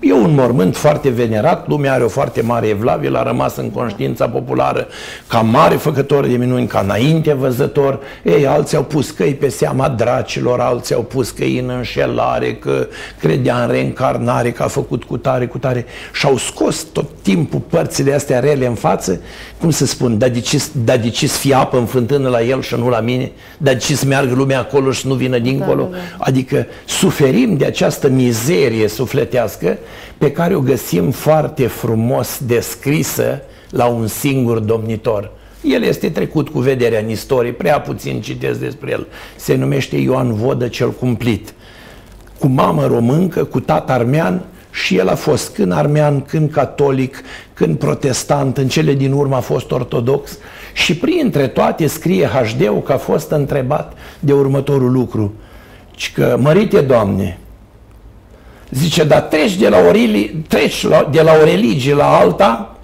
E un mormânt foarte venerat, lumea are o foarte mare evlavie, l-a rămas în conștiința populară ca mare făcător de minuni, ca înainte văzător. Ei, alții au pus căi pe seama dracilor, alții au pus căi în înșelare, că credea în reîncarnare, că a făcut cu tare, cu tare. Și au scos tot timpul părțile astea rele în față, cum să spun, dar de ce, dar de ce fi apă în fântână la el și nu la mine? Dar de ce să meargă lumea acolo și nu vină dincolo? Da, da, da. Adică suferim de această mizerie sufletească pe care o găsim foarte frumos descrisă la un singur domnitor. El este trecut cu vederea în istorie, prea puțin citesc despre el. Se numește Ioan Vodă cel cumplit. Cu mamă româncă, cu tată armean și el a fost când armean, când catolic, când protestant, în cele din urmă a fost ortodox și printre toate scrie hd că a fost întrebat de următorul lucru. Și că, mărite Doamne, Zice, dar treci de la o, treci la, de la o religie la alta,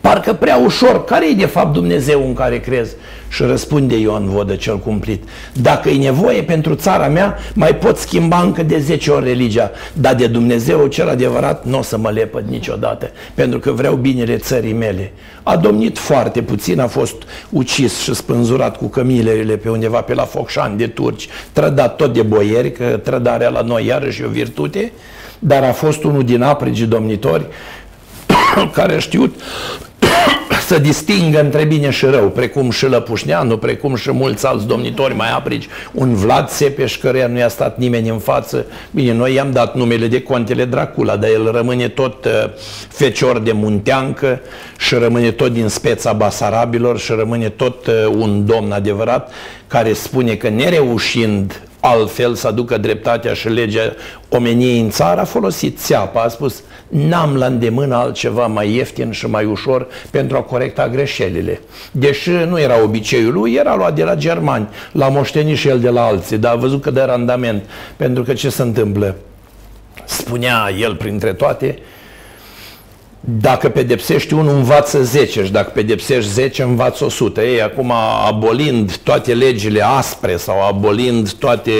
parcă prea ușor. Care e de fapt Dumnezeu în care crezi? Și răspunde Ioan Vodă cel cumplit. Dacă e nevoie pentru țara mea, mai pot schimba încă de 10 ori religia. Dar de Dumnezeu cel adevărat nu o să mă lepăd niciodată, pentru că vreau binele țării mele. A domnit foarte puțin, a fost ucis și spânzurat cu cămilerile pe undeva pe la Focșani de turci, trădat tot de boieri, că trădarea la noi iarăși e o virtute, dar a fost unul din aprigii domnitori care a știut să distingă între bine și rău, precum și Lăpușneanu, precum și mulți alți domnitori mai aprici, un Vlad Sepeș, căruia nu i-a stat nimeni în față. Bine, noi i-am dat numele de contele Dracula, dar el rămâne tot uh, fecior de munteancă și rămâne tot din speța Basarabilor și rămâne tot uh, un domn adevărat care spune că nereușind altfel să aducă dreptatea și legea omeniei în țară, a folosit țeapa, a spus n-am la îndemână altceva mai ieftin și mai ușor pentru a corecta greșelile. Deși nu era obiceiul lui, era luat de la germani, l-a moștenit și el de la alții, dar a văzut că dă randament, pentru că ce se întâmplă? Spunea el printre toate, dacă pedepsești unul, învață 10 și dacă pedepsești 10, învață 100. Ei, acum, abolind toate legile aspre sau abolind toate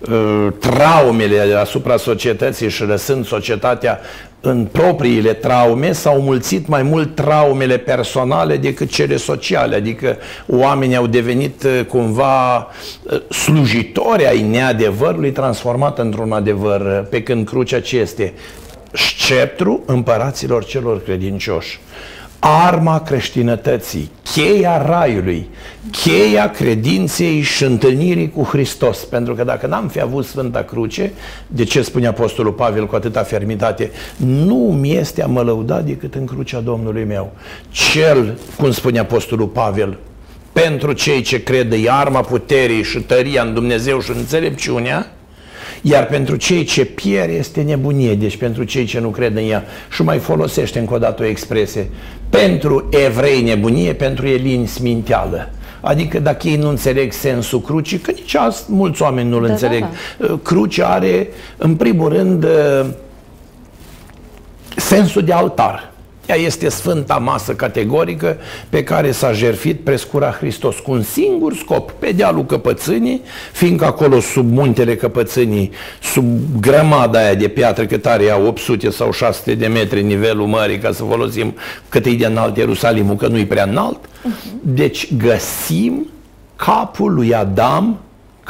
uh, traumele asupra societății și lăsând societatea în propriile traume, s-au mulțit mai mult traumele personale decât cele sociale, adică oamenii au devenit uh, cumva uh, slujitori ai neadevărului transformat într-un adevăr, pe când crucea ce este? Sceptru împăraților celor credincioși, arma creștinătății, cheia raiului, cheia credinței și întâlnirii cu Hristos. Pentru că dacă n-am fi avut Sfânta Cruce, de ce spune Apostolul Pavel cu atâta fermitate, nu mi este a mă lăuda decât în crucea Domnului meu. Cel, cum spune Apostolul Pavel, pentru cei ce cred e arma puterii și tăria în Dumnezeu și în înțelepciunea, iar pentru cei ce pierd este nebunie, deci pentru cei ce nu cred în ea. Și mai folosește încă o dată o expresie. Pentru evrei nebunie, pentru elini sminteală. Adică dacă ei nu înțeleg sensul crucii, că nici azi mulți oameni nu-l da, da înțeleg. Da, da. Crucea are, în primul rând, sensul de altar. Ea este sfânta masă categorică pe care s-a jerfit prescura Hristos cu un singur scop, pe dealul căpățânii, fiindcă acolo sub muntele căpățânii, sub grămada aia de piatră cât are ea 800 sau 600 de metri nivelul mării, ca să folosim cât e de înalt Ierusalimul, că nu-i prea înalt, uh-huh. deci găsim capul lui Adam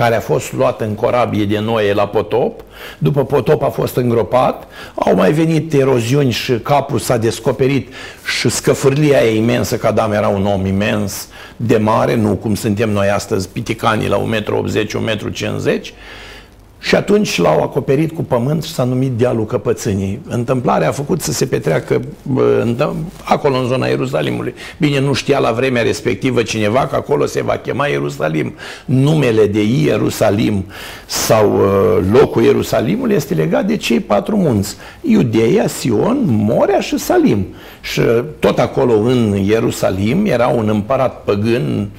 care a fost luat în corabie de Noe la potop, după potop a fost îngropat, au mai venit eroziuni și capul s-a descoperit și scăfârlia e imensă, că Adam era un om imens, de mare, nu cum suntem noi astăzi, piticanii la 1,80 m, 1,50 m, și atunci l-au acoperit cu pământ și s-a numit Dealul Căpățânii. Întâmplarea a făcut să se petreacă acolo în zona Ierusalimului. Bine, nu știa la vremea respectivă cineva că acolo se va chema Ierusalim. Numele de Ierusalim sau uh, locul Ierusalimului este legat de cei patru munți. Iudeia, Sion, Morea și Salim. Și tot acolo în Ierusalim era un împărat păgân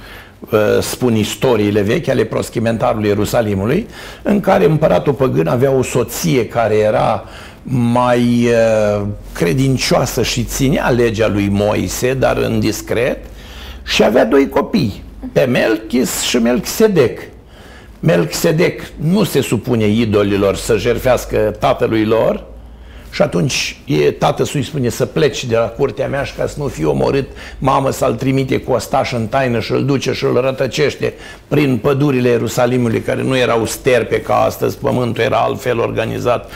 spun istoriile vechi ale proschimentarului Ierusalimului, în care împăratul păgân avea o soție care era mai credincioasă și ținea legea lui Moise, dar în discret, și avea doi copii, pe Melchis și Melchisedec. Melchisedec nu se supune idolilor să jerfească tatălui lor, și atunci e, tată să-i spune să pleci de la curtea mea și ca să nu fii omorât, mamă să-l trimite cu ostaș în taină și îl duce și îl rătăcește prin pădurile Ierusalimului, care nu erau sterpe ca astăzi, pământul era altfel organizat,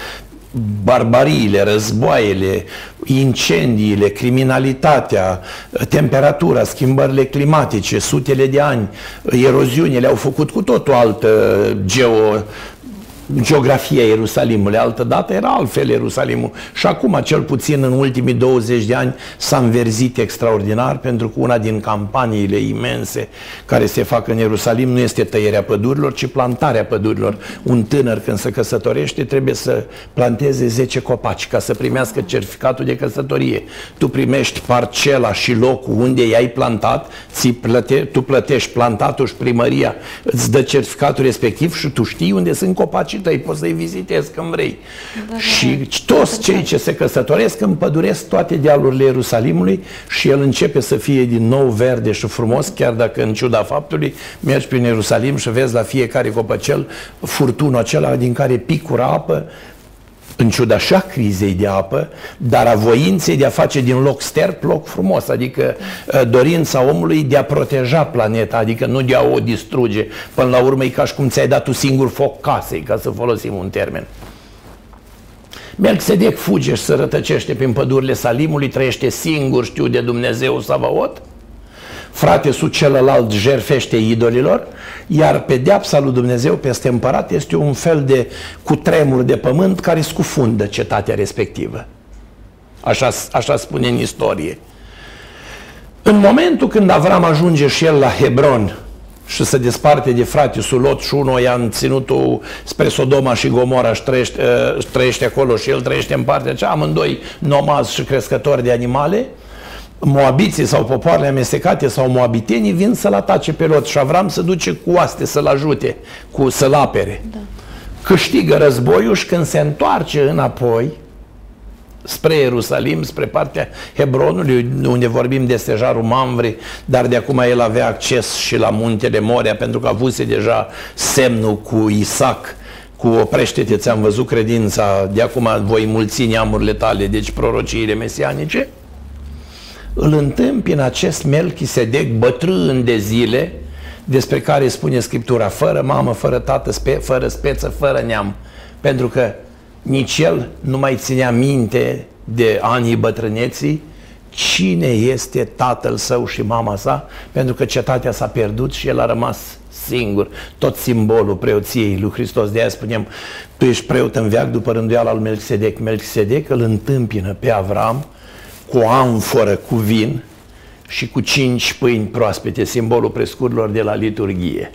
barbariile, războaiele, incendiile, criminalitatea, temperatura, schimbările climatice, sutele de ani, eroziunile au făcut cu totul altă geo geografia Ierusalimului. Altă dată era altfel Ierusalimul. Și acum, cel puțin în ultimii 20 de ani, s-a înverzit extraordinar pentru că una din campaniile imense care se fac în Ierusalim nu este tăierea pădurilor, ci plantarea pădurilor. Un tânăr când se căsătorește trebuie să planteze 10 copaci ca să primească certificatul de căsătorie. Tu primești parcela și locul unde i-ai plantat, ți plăte, tu plătești plantatul și primăria, îți dă certificatul respectiv și tu știi unde sunt copaci copiii tăi, poți să-i vizitezi când vrei. Da, da, și da. toți cei ce se căsătoresc împăduresc toate dealurile Ierusalimului și el începe să fie din nou verde și frumos, chiar dacă în ciuda faptului mergi prin Ierusalim și vezi la fiecare copăcel furtunul acela din care picură apă, în ciuda așa crizei de apă, dar a voinței de a face din loc sterp loc frumos, adică uh, dorința omului de a proteja planeta, adică nu de a o distruge. Până la urmă e ca și cum ți-ai dat tu singur foc casei, ca să folosim un termen. Melchizedek fuge și se rătăcește prin pădurile Salimului, trăiește singur, știu de Dumnezeu Savaot, frate su celălalt jerfește idolilor, iar pedeapsa lui Dumnezeu peste împărat este un fel de cutremur de pământ care scufundă cetatea respectivă. Așa, așa spune în istorie. În momentul când Avram ajunge și el la Hebron și se desparte de frate Sulot și unul i-a ținutul spre Sodoma și Gomora și trăiește, uh, trăiește acolo și el trăiește în partea cea, amândoi nomazi și crescători de animale, moabiții sau popoarele amestecate sau moabitenii vin să-l atace pe Lot și Avram să duce cu oaste să-l ajute, cu, să-l apere. Da. Câștigă războiul și când se întoarce înapoi spre Ierusalim, spre partea Hebronului, unde vorbim de stejarul Mamvri, dar de acum el avea acces și la muntele Moria, pentru că avuse deja semnul cu Isaac, cu oprește-te, ți-am văzut credința, de acum voi mulți neamurile tale, deci prorociile mesianice, îl întâmpină acest Melchisedec bătrân de zile, despre care spune Scriptura, fără mamă, fără tată, spe, fără speță, fără neam. Pentru că nici el nu mai ținea minte de anii bătrâneții, cine este tatăl său și mama sa, pentru că cetatea s-a pierdut și el a rămas singur. Tot simbolul preoției lui Hristos. De aia spunem, tu ești preot în veac după rânduiala lui Melchisedec. Melchisedec îl întâmpină pe Avram cu o amforă cu vin și cu cinci pâini proaspete, simbolul prescurilor de la liturghie.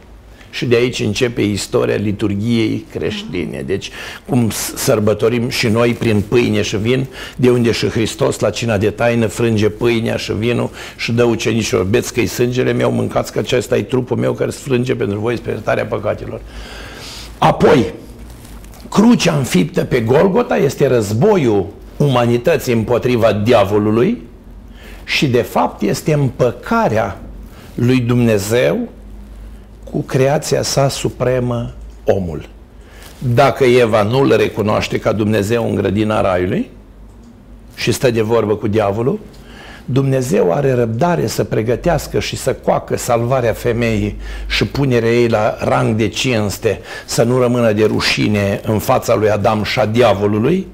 Și de aici începe istoria liturgiei creștine. Deci, cum sărbătorim și noi prin pâine și vin, de unde și Hristos la cina de taină frânge pâinea și vinul și dă ucenicilor, beți că-i sângele meu, mâncați că acesta e trupul meu care sfrânge pentru voi spre iertarea păcatelor. Apoi, crucea înfiptă pe Golgota este războiul umanității împotriva diavolului și de fapt este împăcarea lui Dumnezeu cu creația sa supremă, omul. Dacă Eva nu îl recunoaște ca Dumnezeu în grădina raiului și stă de vorbă cu diavolul, Dumnezeu are răbdare să pregătească și să coacă salvarea femeii și punerea ei la rang de cinste, să nu rămână de rușine în fața lui Adam și a diavolului,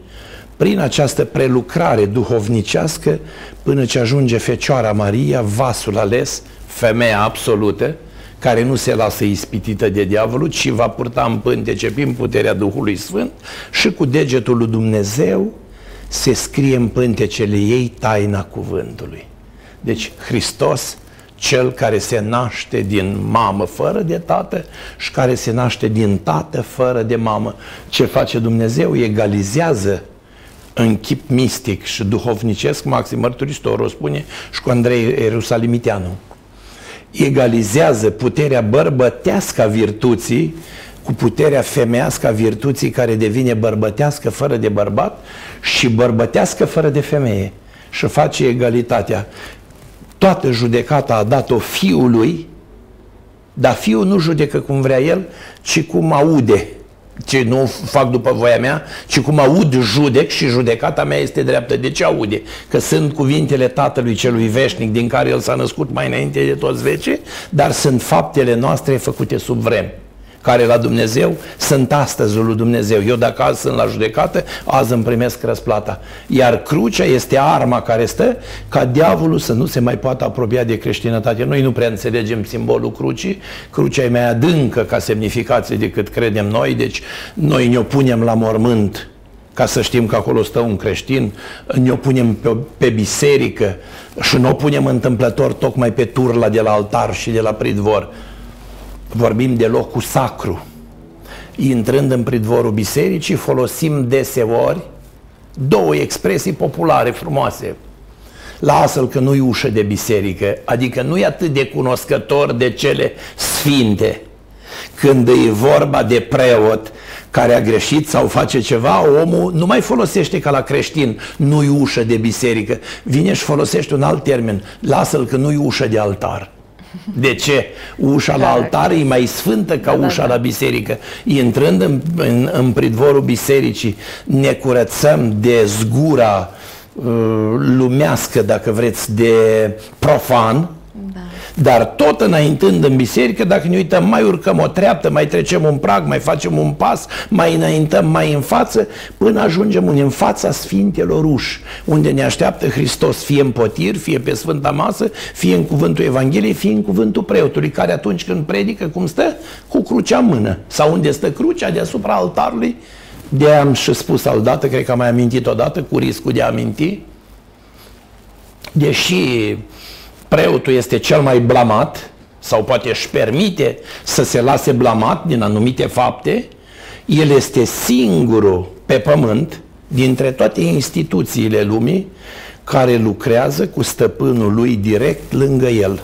prin această prelucrare duhovnicească până ce ajunge Fecioara Maria, vasul ales, femeia absolută, care nu se lasă ispitită de diavolul, ci va purta în pântece prin puterea Duhului Sfânt și cu degetul lui Dumnezeu se scrie în pântecele ei taina cuvântului. Deci Hristos, cel care se naște din mamă fără de tată și care se naște din tată fără de mamă. Ce face Dumnezeu? Egalizează în chip mistic și duhovnicesc, Maxim Mărturisitorul spune și cu Andrei Ierusalimiteanu. Egalizează puterea bărbătească a virtuții cu puterea femeiască a virtuții care devine bărbătească fără de bărbat și bărbătească fără de femeie și face egalitatea. Toată judecata a dat-o fiului, dar fiul nu judecă cum vrea el, ci cum aude ce nu fac după voia mea, ci cum aud judec și judecata mea este dreaptă. De ce aude? Că sunt cuvintele Tatălui Celui Veșnic din care El s-a născut mai înainte de toți vece, dar sunt faptele noastre făcute sub vreme care la Dumnezeu sunt astăzi lui Dumnezeu. Eu dacă azi sunt la judecată, azi îmi primesc răsplata. Iar crucea este arma care stă ca diavolul să nu se mai poată apropia de creștinătate. Noi nu prea înțelegem simbolul crucii. Crucea e mai adâncă ca semnificație decât credem noi, deci noi ne opunem la mormânt ca să știm că acolo stă un creștin, ne opunem pe, pe biserică și ne opunem întâmplător tocmai pe turla de la altar și de la pridvor vorbim de locul sacru. Intrând în pridvorul bisericii, folosim deseori două expresii populare frumoase. Lasă-l că nu-i ușă de biserică, adică nu e atât de cunoscător de cele sfinte. Când e vorba de preot care a greșit sau face ceva, omul nu mai folosește ca la creștin, nu-i ușă de biserică. Vine și folosește un alt termen, lasă-l că nu-i ușă de altar. De ce? Ușa la altar e mai sfântă ca da, ușa da, da. la biserică. Intrând în, în, în pridvorul bisericii, ne curățăm de zgura uh, lumească, dacă vreți, de profan, dar tot înaintând în biserică, dacă ne uităm, mai urcăm o treaptă, mai trecem un prag, mai facem un pas, mai înaintăm mai în față, până ajungem în fața Sfintelor uși, unde ne așteaptă Hristos, fie în potir, fie pe Sfânta Masă, fie în cuvântul Evangheliei, fie în cuvântul preotului, care atunci când predică, cum stă? Cu crucea în mână. Sau unde stă crucea deasupra altarului, de am și spus aldată, cred că am mai amintit odată, cu riscul de a aminti, deși preotul este cel mai blamat sau poate își permite să se lase blamat din anumite fapte, el este singurul pe pământ dintre toate instituțiile lumii care lucrează cu stăpânul lui direct lângă el.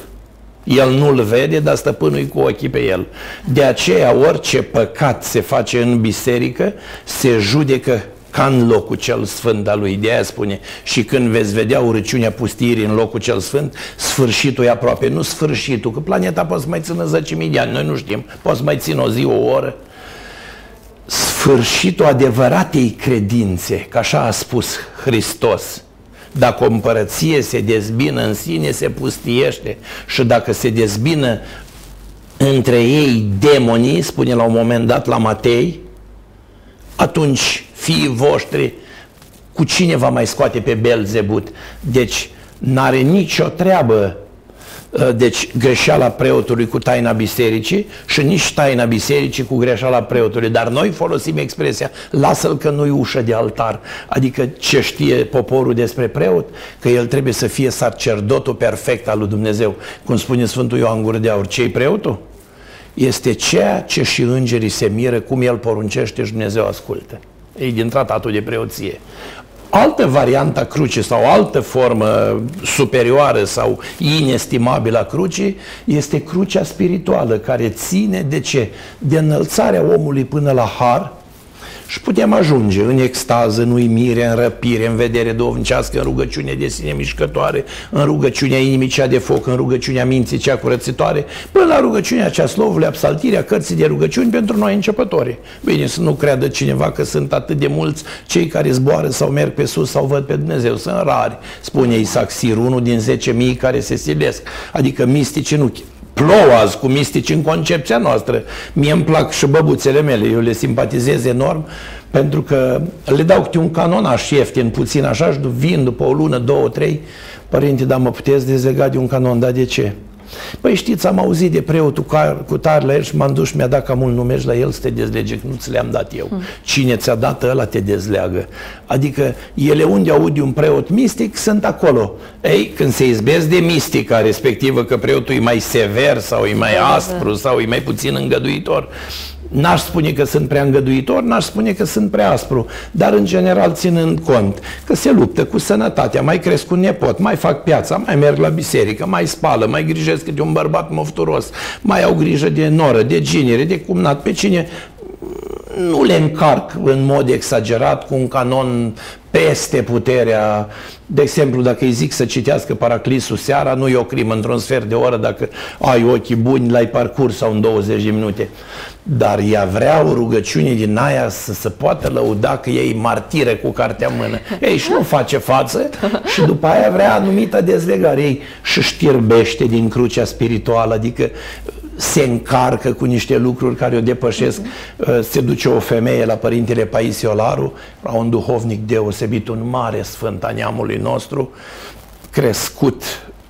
El nu-l vede, dar stăpânul e cu ochii pe el. De aceea orice păcat se face în biserică, se judecă ca în locul cel sfânt al lui. De aia spune, și când veți vedea urăciunea pustirii în locul cel sfânt, sfârșitul e aproape. Nu sfârșitul, că planeta poate să mai țină 10.000 de ani, noi nu știm, poate să mai țină o zi, o oră. Sfârșitul adevăratei credințe, că așa a spus Hristos. Dacă o împărăție se dezbină în sine, se pustiește și dacă se dezbină între ei demonii, spune la un moment dat la Matei, atunci fiii voștri, cu cine va mai scoate pe Belzebut? Deci, n-are nicio treabă uh, deci greșeala preotului cu taina bisericii și nici taina bisericii cu greșeala preotului. Dar noi folosim expresia lasă-l că nu-i ușă de altar. Adică ce știe poporul despre preot? Că el trebuie să fie sacerdotul perfect al lui Dumnezeu. Cum spune Sfântul Ioan Gură de Aur, ce preotul? Este ceea ce și îngerii se miră, cum el poruncește și Dumnezeu ascultă e din tratatul de preoție. Altă variantă a crucii sau altă formă superioară sau inestimabilă a crucii este crucea spirituală care ține de ce? De înălțarea omului până la har, și putem ajunge în extază, în uimire, în răpire, în vedere dovnicească, în rugăciune de sine mișcătoare, în rugăciunea inimii cea de foc, în rugăciunea minții cea curățitoare, până la rugăciunea cea slovului, absaltirea cărții de rugăciuni pentru noi începători. Bine, să nu creadă cineva că sunt atât de mulți cei care zboară sau merg pe sus sau văd pe Dumnezeu. Sunt rari, spune Isaac Sir, unul din 10.000 care se silesc. Adică mistici nu plouă azi cu mistici în concepția noastră. Mie îmi plac și băbuțele mele, eu le simpatizez enorm pentru că le dau câte un canonaș ieftin, puțin așa și vin după o lună, două, trei, părinte, dar mă puteți dezlega de un canon, dar de ce? Păi știți, am auzit de preotul cu tare la el și m-am dus și mi-a dat ca mult nume la el să te dezlege, că nu ți le-am dat eu. Hmm. Cine ți-a dat ăla te dezleagă. Adică ele unde aud un preot mistic sunt acolo. Ei, când se izbesc de mistica respectivă, că preotul e mai sever sau e mai da, da, da. aspru sau e mai puțin îngăduitor, N-aș spune că sunt prea îngăduitor, n-aș spune că sunt prea aspru, dar în general ținând cont că se luptă cu sănătatea, mai cresc un nepot, mai fac piața, mai merg la biserică, mai spală, mai grijesc de un bărbat mofturos, mai au grijă de noră, de ginere, de cumnat, pe cine nu le încarc în mod exagerat cu un canon peste puterea. De exemplu, dacă îi zic să citească Paraclisul seara, nu e o crimă într-un sfert de oră dacă ai ochii buni, l-ai parcurs sau în 20 de minute. Dar ea vrea o rugăciune din aia să se poată lăuda că ei martire cu cartea în mână. Ei și nu face față și după aia vrea anumită dezlegare. Ei și știrbește din crucea spirituală, adică se încarcă cu niște lucruri care o depășesc. Uh-huh. Se duce o femeie la părintele Paisiolaru, la un duhovnic deosebit, un mare sfânt a neamului nostru, crescut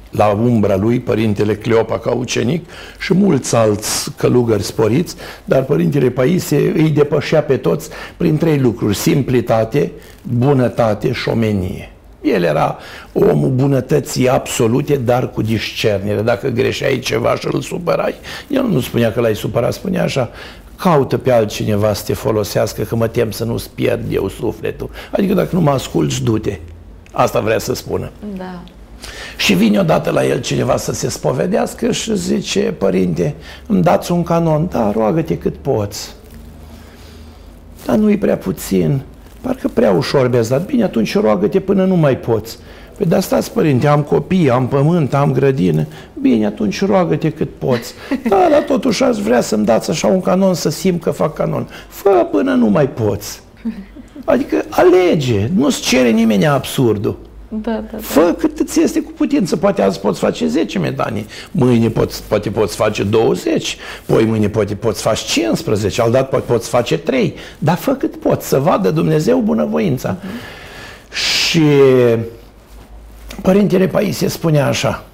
la umbra lui, părintele Cleopa ca ucenic și mulți alți călugări sporiți, dar părintele Paisie îi depășea pe toți prin trei lucruri, simplitate, bunătate și omenie. El era omul bunătății absolute, dar cu discernere. Dacă greșeai ceva și îl supărai, el nu spunea că l-ai supărat, spunea așa, caută pe altcineva să te folosească, că mă tem să nu-ți pierd eu sufletul. Adică dacă nu mă asculți, du-te. Asta vrea să spună. Da. Și vine odată la el cineva să se spovedească și zice, părinte, îmi dați un canon, da, roagă-te cât poți. Dar nu-i prea puțin. Parcă prea ușor mi dat. Bine, atunci roagă-te până nu mai poți. Păi dar stați, părinte, am copii, am pământ, am grădină. Bine, atunci roagă-te cât poți. Da, dar totuși aș vrea să-mi dați așa un canon să simt că fac canon. Fă până nu mai poți. Adică alege, nu-ți cere nimeni absurdul. Da, da, da. Fă cât îți este cu putință. Poate azi poți face 10 medanii, mâine poți, poate poți face 20, poi mâine poate poți face 15, al dat poate poți face 3. Dar fă cât poți, să vadă Dumnezeu bunăvoința. Uh-huh. Și Părintele Paisie spunea așa,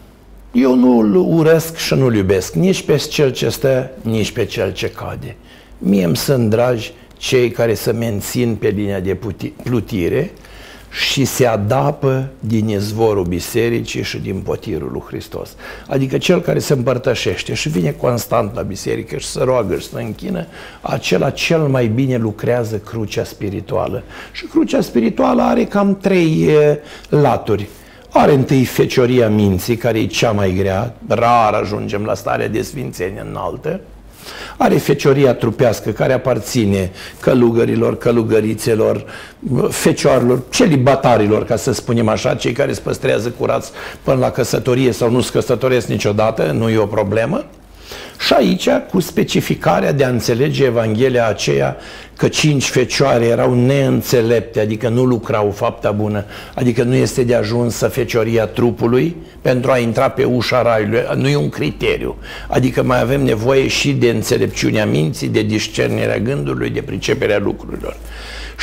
eu nu-l urăsc și nu-l iubesc, nici pe cel ce stă, nici pe cel ce cade. Mie îmi sunt dragi cei care să mențin pe linia de plutire, și se adapă din izvorul bisericii și din potirul lui Hristos. Adică cel care se împărtășește și vine constant la biserică și se roagă și se închină, acela cel mai bine lucrează crucea spirituală. Și crucea spirituală are cam trei laturi. Are întâi fecioria minții, care e cea mai grea, rar ajungem la starea de sfințenie înaltă, are fecioria trupească care aparține călugărilor, călugărițelor, fecioarelor, celibatarilor, ca să spunem așa, cei care se păstrează curați până la căsătorie sau nu se căsătoresc niciodată, nu e o problemă. Și aici, cu specificarea de a înțelege Evanghelia aceea că cinci fecioare erau neînțelepte, adică nu lucrau fapta bună, adică nu este de ajuns să fecioria trupului pentru a intra pe ușa raiului, nu e un criteriu. Adică mai avem nevoie și de înțelepciunea minții, de discernerea gândului, de priceperea lucrurilor.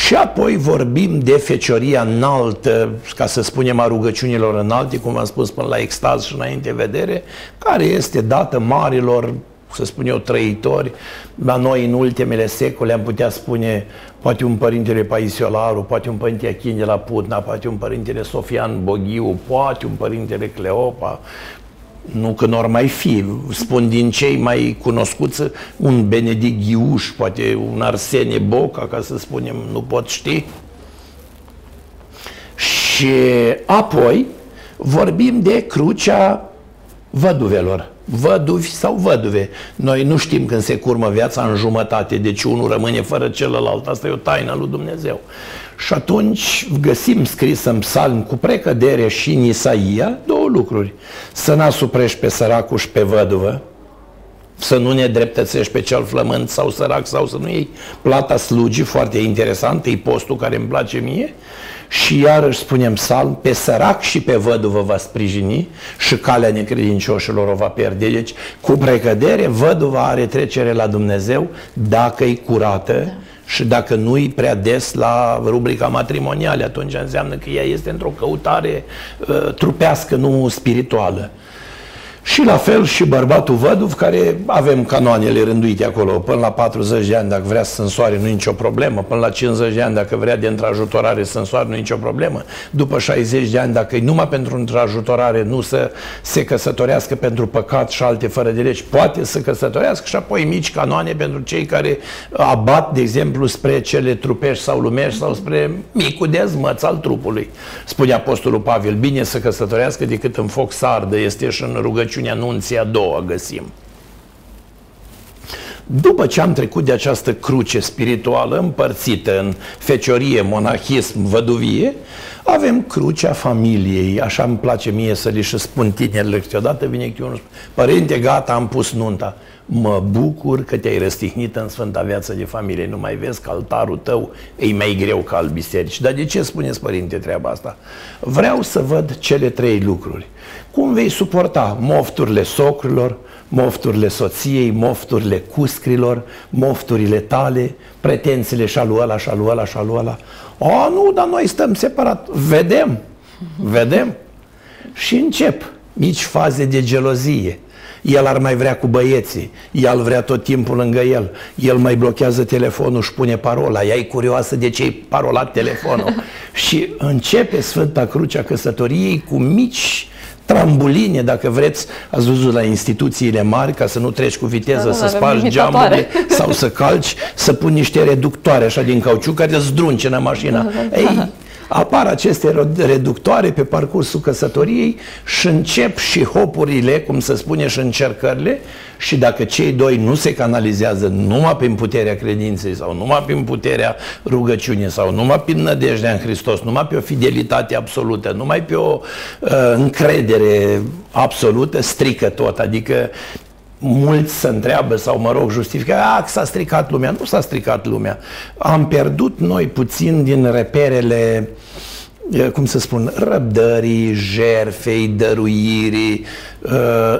Și apoi vorbim de fecioria înaltă, ca să spunem a rugăciunilor înalte, cum am spus până la extaz și înainte vedere, care este dată marilor să spun eu, trăitori. La noi, în ultimele secole, am putea spune poate un părintele Paisiolaru, poate un părinte Achin de la Putna, poate un părintele Sofian Boghiu, poate un părintele Cleopa, nu că nu ar mai fi, spun din cei mai cunoscuți, un Benedict Ghiuș, poate un Arsenie Boca, ca să spunem, nu pot ști. Și apoi vorbim de crucea văduvelor văduvi sau văduve. Noi nu știm când se curmă viața în jumătate, deci unul rămâne fără celălalt. Asta e o taină lui Dumnezeu. Și atunci găsim scris în psalm cu precădere și în Isaia două lucruri. Să n-asuprești pe săracul și pe văduvă, să nu ne dreptățești pe cel flământ sau sărac sau să nu iei plata slugii, foarte interesant, e postul care îmi place mie, și iarăși spunem psalm, pe sărac și pe văduvă va sprijini și calea necredincioșilor o va pierde. Deci, cu precădere, văduva are trecere la Dumnezeu dacă e curată da. Și dacă nu e prea des la rubrica matrimonială, atunci înseamnă că ea este într-o căutare uh, trupească, nu spirituală. Și la fel și bărbatul văduv, care avem canoanele rânduite acolo, până la 40 de ani dacă vrea să însoare, nu e nicio problemă, până la 50 de ani dacă vrea de întrajutorare să însoare, nu e nicio problemă, după 60 de ani dacă e numai pentru întrajutorare, nu să se căsătorească pentru păcat și alte fără de legi, poate să căsătorească și apoi mici canoane pentru cei care abat, de exemplu, spre cele trupești sau lumești sau spre micul dezmăț al trupului. Spune Apostolul Pavel, bine să căsătorească decât în foc să ardă, este și în rugăciune rugăciunea nunții a doua găsim. După ce am trecut de această cruce spirituală împărțită în feciorie, monahism, văduvie, avem crucea familiei. Așa îmi place mie să li și spun tinerilor câteodată vine câte unul Părinte, gata, am pus nunta. Mă bucur că te-ai răstihnit în sfânta viață de familie. Nu mai vezi că altarul tău e mai greu ca al biserici. Dar de ce spuneți, părinte, treaba asta? Vreau să văd cele trei lucruri. Cum vei suporta mofturile socrilor, mofturile soției, mofturile cuscrilor, mofturile tale, pretențiile și alu ăla, și alu ăla, și alu ăla. O, nu, dar noi stăm separat. Vedem, vedem. Și încep mici faze de gelozie. El ar mai vrea cu băieții, el vrea tot timpul lângă el, el mai blochează telefonul și pune parola, ea e curioasă de ce-i parolat telefonul. și începe Sfânta Crucea Căsătoriei cu mici trambuline, dacă vreți, ați văzut la instituțiile mari, ca să nu treci cu viteză, da, să da, spargi geamurile sau să calci, să pun niște reductoare așa din cauciuc care îți zdruncină mașina. Da, da. Ei, apar aceste reductoare pe parcursul căsătoriei și încep și hopurile, cum se spune, și încercările și dacă cei doi nu se canalizează numai prin puterea credinței sau numai prin puterea rugăciunii sau numai prin nădejdea în Hristos, numai pe o fidelitate absolută, numai pe o uh, încredere absolută, strică tot. Adică mulți se întreabă sau, mă rog, justifică, a, s-a stricat lumea. Nu s-a stricat lumea. Am pierdut noi puțin din reperele cum să spun, răbdării, jerfei, dăruirii,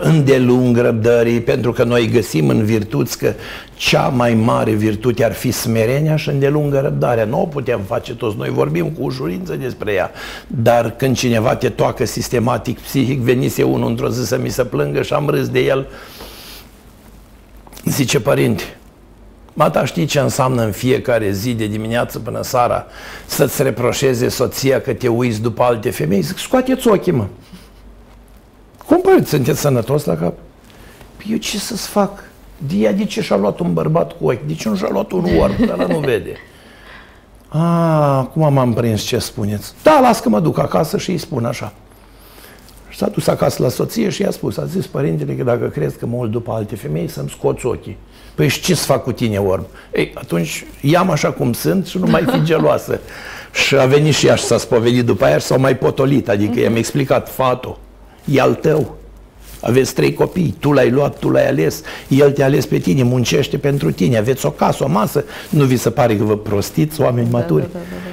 îndelung răbdării, pentru că noi găsim în virtuți că cea mai mare virtute ar fi smerenia și îndelungă răbdarea. Nu o putem face toți, noi vorbim cu ușurință despre ea, dar când cineva te toacă sistematic, psihic, venise unul într-o zi să mi se plângă și am râs de el, Zice, părinte, Mataș, știi ce înseamnă în fiecare zi, de dimineață până seara, să-ți reproșeze soția că te uiți după alte femei? Zic, scoateți ochii, mă. Cum părinte, sunteți sănătos la cap? Păi eu ce să-ți fac? De ea de ce și-a luat un bărbat cu ochi? De ce nu și-a luat un orb? Dar nu vede. A, acum m-am prins ce spuneți. Da, las că mă duc acasă și îi spun așa. Și s-a dus acasă la soție și i-a spus, a zis părintele că dacă crezi că mă uit după alte femei, să-mi scoți ochii. Păi și ce să fac cu tine, orb? Ei, atunci i-am așa cum sunt și nu mai fi geloasă. și a venit și ea și s-a spovedit după aia și s-au mai potolit, adică i-am explicat, fato, e al tău. Aveți trei copii, tu l-ai luat, tu l-ai ales, el te-a ales pe tine, muncește pentru tine, aveți o casă, o masă, nu vi se pare că vă prostiți, oameni da, maturi? Da, da, da, da.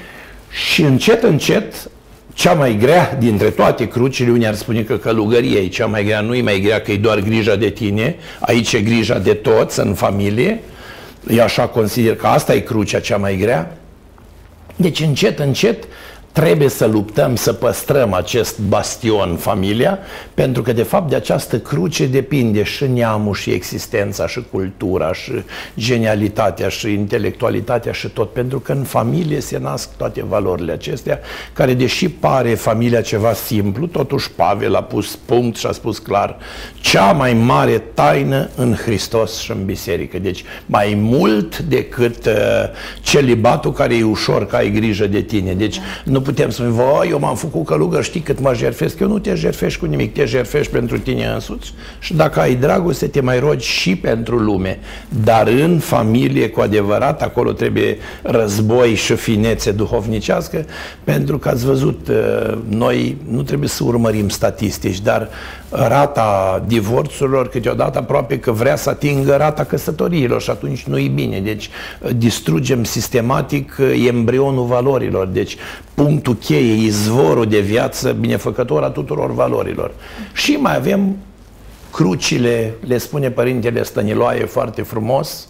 Și încet, încet cea mai grea dintre toate crucile, unii ar spune că călugăria e cea mai grea, nu e mai grea că e doar grija de tine, aici e grija de toți în familie, eu așa consider că asta e crucea cea mai grea. Deci încet, încet trebuie să luptăm să păstrăm acest bastion, familia, pentru că de fapt de această cruce depinde și neamul și existența și cultura și genialitatea și intelectualitatea și tot, pentru că în familie se nasc toate valorile acestea, care deși pare familia ceva simplu, totuși Pavel a pus punct și a spus clar, cea mai mare taină în Hristos și în biserică. Deci mai mult decât uh, celibatul care e ușor, că ai grijă de tine. Deci nu putem să spunem, voi, eu m-am făcut călugăr, știi cât mă jerfesc? Eu nu te jerfești cu nimic, te jerfești pentru tine însuți și dacă ai dragoste, te mai rogi și pentru lume. Dar în familie, cu adevărat, acolo trebuie război și finețe duhovnicească, pentru că ați văzut, uh, noi nu trebuie să urmărim statistici, dar rata divorțurilor câteodată aproape că vrea să atingă rata căsătoriilor și atunci nu e bine. Deci uh, distrugem sistematic uh, embrionul valorilor. Deci punctul cheie, izvorul de viață binefăcător a tuturor valorilor. Și mai avem crucile, le spune Părintele Stăniloae foarte frumos,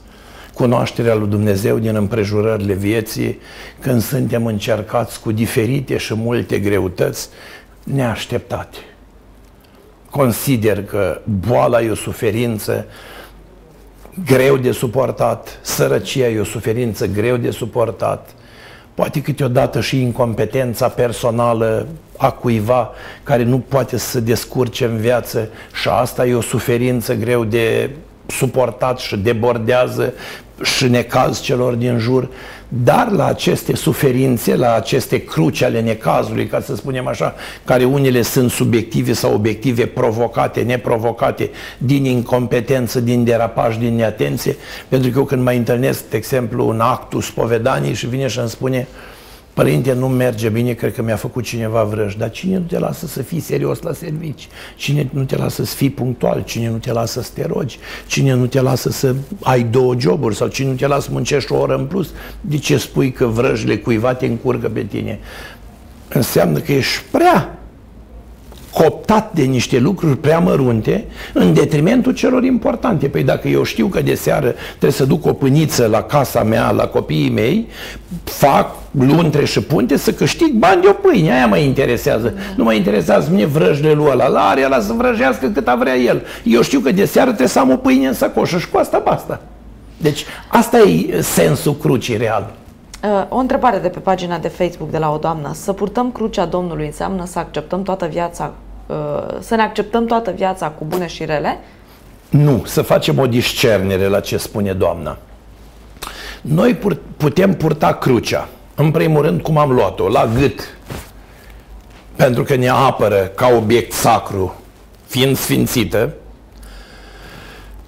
cunoașterea lui Dumnezeu din împrejurările vieții, când suntem încercați cu diferite și multe greutăți neașteptate consider că boala e o suferință greu de suportat, sărăcia e o suferință greu de suportat, poate câteodată și incompetența personală a cuiva care nu poate să se descurce în viață și asta e o suferință greu de suportat și debordează și necaz celor din jur, dar la aceste suferințe, la aceste cruci ale necazului, ca să spunem așa, care unele sunt subiective sau obiective, provocate, neprovocate, din incompetență, din derapaj, din neatenție, pentru că eu când mai întâlnesc, de exemplu, un actul spovedanii și vine și îmi spune Părinte, nu merge bine, cred că mi-a făcut cineva vrăj, dar cine nu te lasă să fii serios la servici? Cine nu te lasă să fii punctual? Cine nu te lasă să te rogi? Cine nu te lasă să ai două joburi? Sau cine nu te lasă să muncești o oră în plus? De ce spui că vrăjile cuiva te încurcă pe tine? Înseamnă că ești prea cooptat de niște lucruri prea mărunte în detrimentul celor importante. Păi dacă eu știu că de seară trebuie să duc o pâniță la casa mea, la copiii mei, fac luntre și punte să câștig bani de o pâine. Aia mă interesează. Da. Nu mă interesează mine vrăjile lui ăla. La are ăla să vrăjească cât a vrea el. Eu știu că de seară trebuie să am o pâine în sacoșă și cu asta basta. Deci asta e sensul crucii real. Uh, o întrebare de pe pagina de Facebook de la o doamnă. Să purtăm crucea Domnului înseamnă să acceptăm toată viața, uh, să ne acceptăm toată viața cu bune și rele? Nu, să facem o discernere la ce spune doamna. Noi putem purta crucea, în primul rând cum am luat-o, la gât, pentru că ne apără ca obiect sacru, fiind sfințită,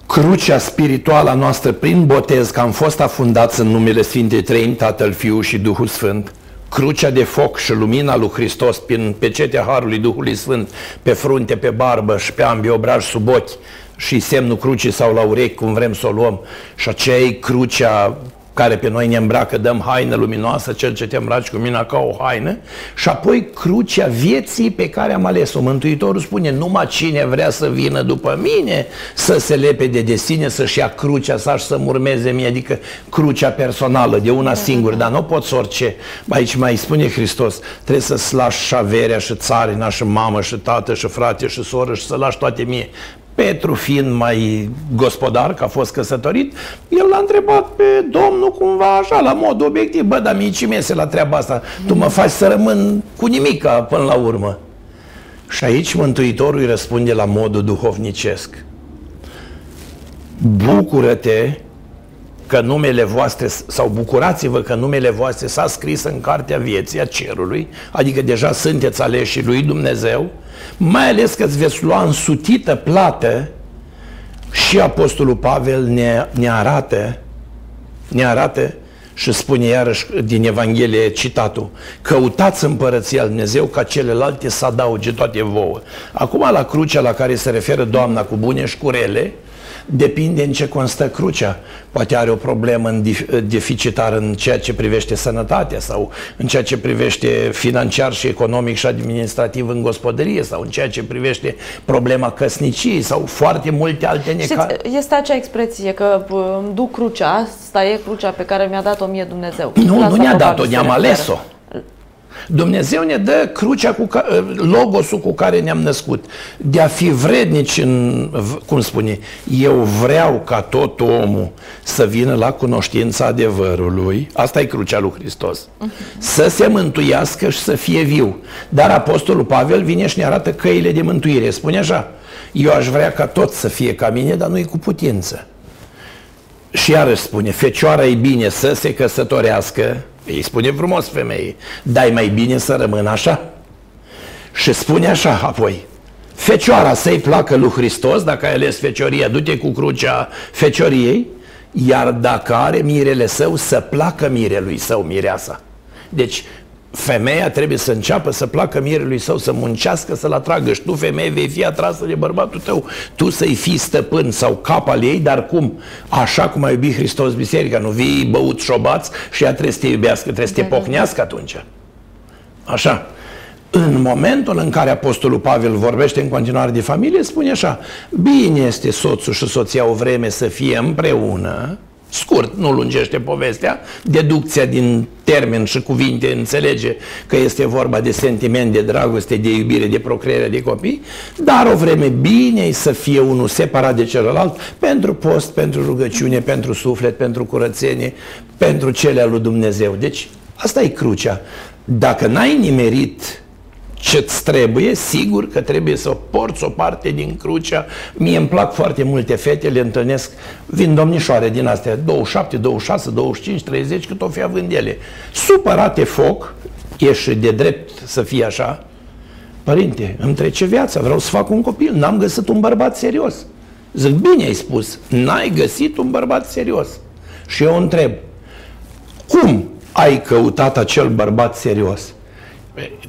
crucea spirituală a noastră prin botez, că am fost afundați în numele Sfintei Trăim, Tatăl, Fiul și Duhul Sfânt, crucea de foc și lumina lui Hristos prin pecetea Harului Duhului Sfânt pe frunte, pe barbă și pe ambii obraji sub ochi și semnul crucii sau la urechi, cum vrem să o luăm, și aceea e crucea care pe noi ne îmbracă, dăm haină luminoasă, cel ce te îmbraci cu mine ca o haină, și apoi crucea vieții pe care am ales-o. Mântuitorul spune, numai cine vrea să vină după mine, să se lepede de sine, să-și ia crucea sa și să-mi urmeze mie, adică crucea personală, de una singură, dar nu poți orice. Aici mai spune Hristos, trebuie să-ți lași și averea și țarina și mamă și tată și frate și soră și să lași toate mie. Petru fiind mai gospodar, că a fost căsătorit, el l-a întrebat pe domnul cumva așa, la mod obiectiv, bă, dar mie ce mese la treaba asta? Tu mă faci să rămân cu nimica până la urmă. Și aici Mântuitorul îi răspunde la modul duhovnicesc. Bucură-te că numele voastre, sau bucurați-vă că numele voastre s-a scris în cartea vieții a cerului, adică deja sunteți aleși lui Dumnezeu, mai ales că îți veți lua însutită plată și Apostolul Pavel ne, ne arată ne arată și spune iarăși din Evanghelie citatul Căutați împărăția lui Dumnezeu ca celelalte să adauge toate vouă. Acum la crucea la care se referă Doamna cu bune și cu rele, depinde în ce constă crucea. Poate are o problemă în deficitar în ceea ce privește sănătatea sau în ceea ce privește financiar și economic și administrativ în gospodărie sau în ceea ce privește problema căsniciei sau foarte multe alte necazuri. Este acea expresie că îmi duc crucea, asta e crucea pe care mi-a dat-o mie Dumnezeu. Nu, nu ne-a dat-o, ne-am ales-o. Dumnezeu ne dă crucea cu ca, logosul cu care ne-am născut. De a fi vrednici în, cum spune, eu vreau ca tot omul să vină la cunoștința adevărului, asta e crucea lui Hristos, uh-huh. să se mântuiască și să fie viu. Dar Apostolul Pavel vine și ne arată căile de mântuire. Spune așa, eu aș vrea ca tot să fie ca mine, dar nu e cu putință. Și iarăși spune, fecioara e bine să se căsătorească, îi spune frumos femeie, dai mai bine să rămână așa? Și spune așa apoi, fecioara să-i placă lui Hristos, dacă ai ales fecioria, du-te cu crucea fecioriei, iar dacă are mirele său, să placă mirelui său, mireasa. Deci, femeia trebuie să înceapă să placă mirelui său, să muncească, să-l atragă. Și tu, femeie, vei fi atrasă de bărbatul tău. Tu să-i fii stăpân sau cap al ei, dar cum? Așa cum a iubit Hristos biserica. Nu vii băut șobați și ea trebuie să te iubească, trebuie să te da, pocnească atunci. Așa. În momentul în care Apostolul Pavel vorbește în continuare de familie, spune așa, bine este soțul și soția o vreme să fie împreună, scurt, nu lungește povestea, deducția din termen și cuvinte înțelege că este vorba de sentiment, de dragoste, de iubire, de procreere de copii, dar o vreme bine să fie unul separat de celălalt pentru post, pentru rugăciune, pentru suflet, pentru curățenie, pentru cele al lui Dumnezeu. Deci asta e crucea. Dacă n-ai nimerit ce-ți trebuie, sigur că trebuie să porți o parte din crucea. Mie îmi plac foarte multe fete, le întâlnesc, vin domnișoare din astea, 27, 26, 25, 30, cât o fi având ele. Supărate foc, ieși de drept să fie așa, Părinte, îmi trece viața, vreau să fac un copil, n-am găsit un bărbat serios. Zic, bine ai spus, n-ai găsit un bărbat serios. Și eu întreb, cum ai căutat acel bărbat serios?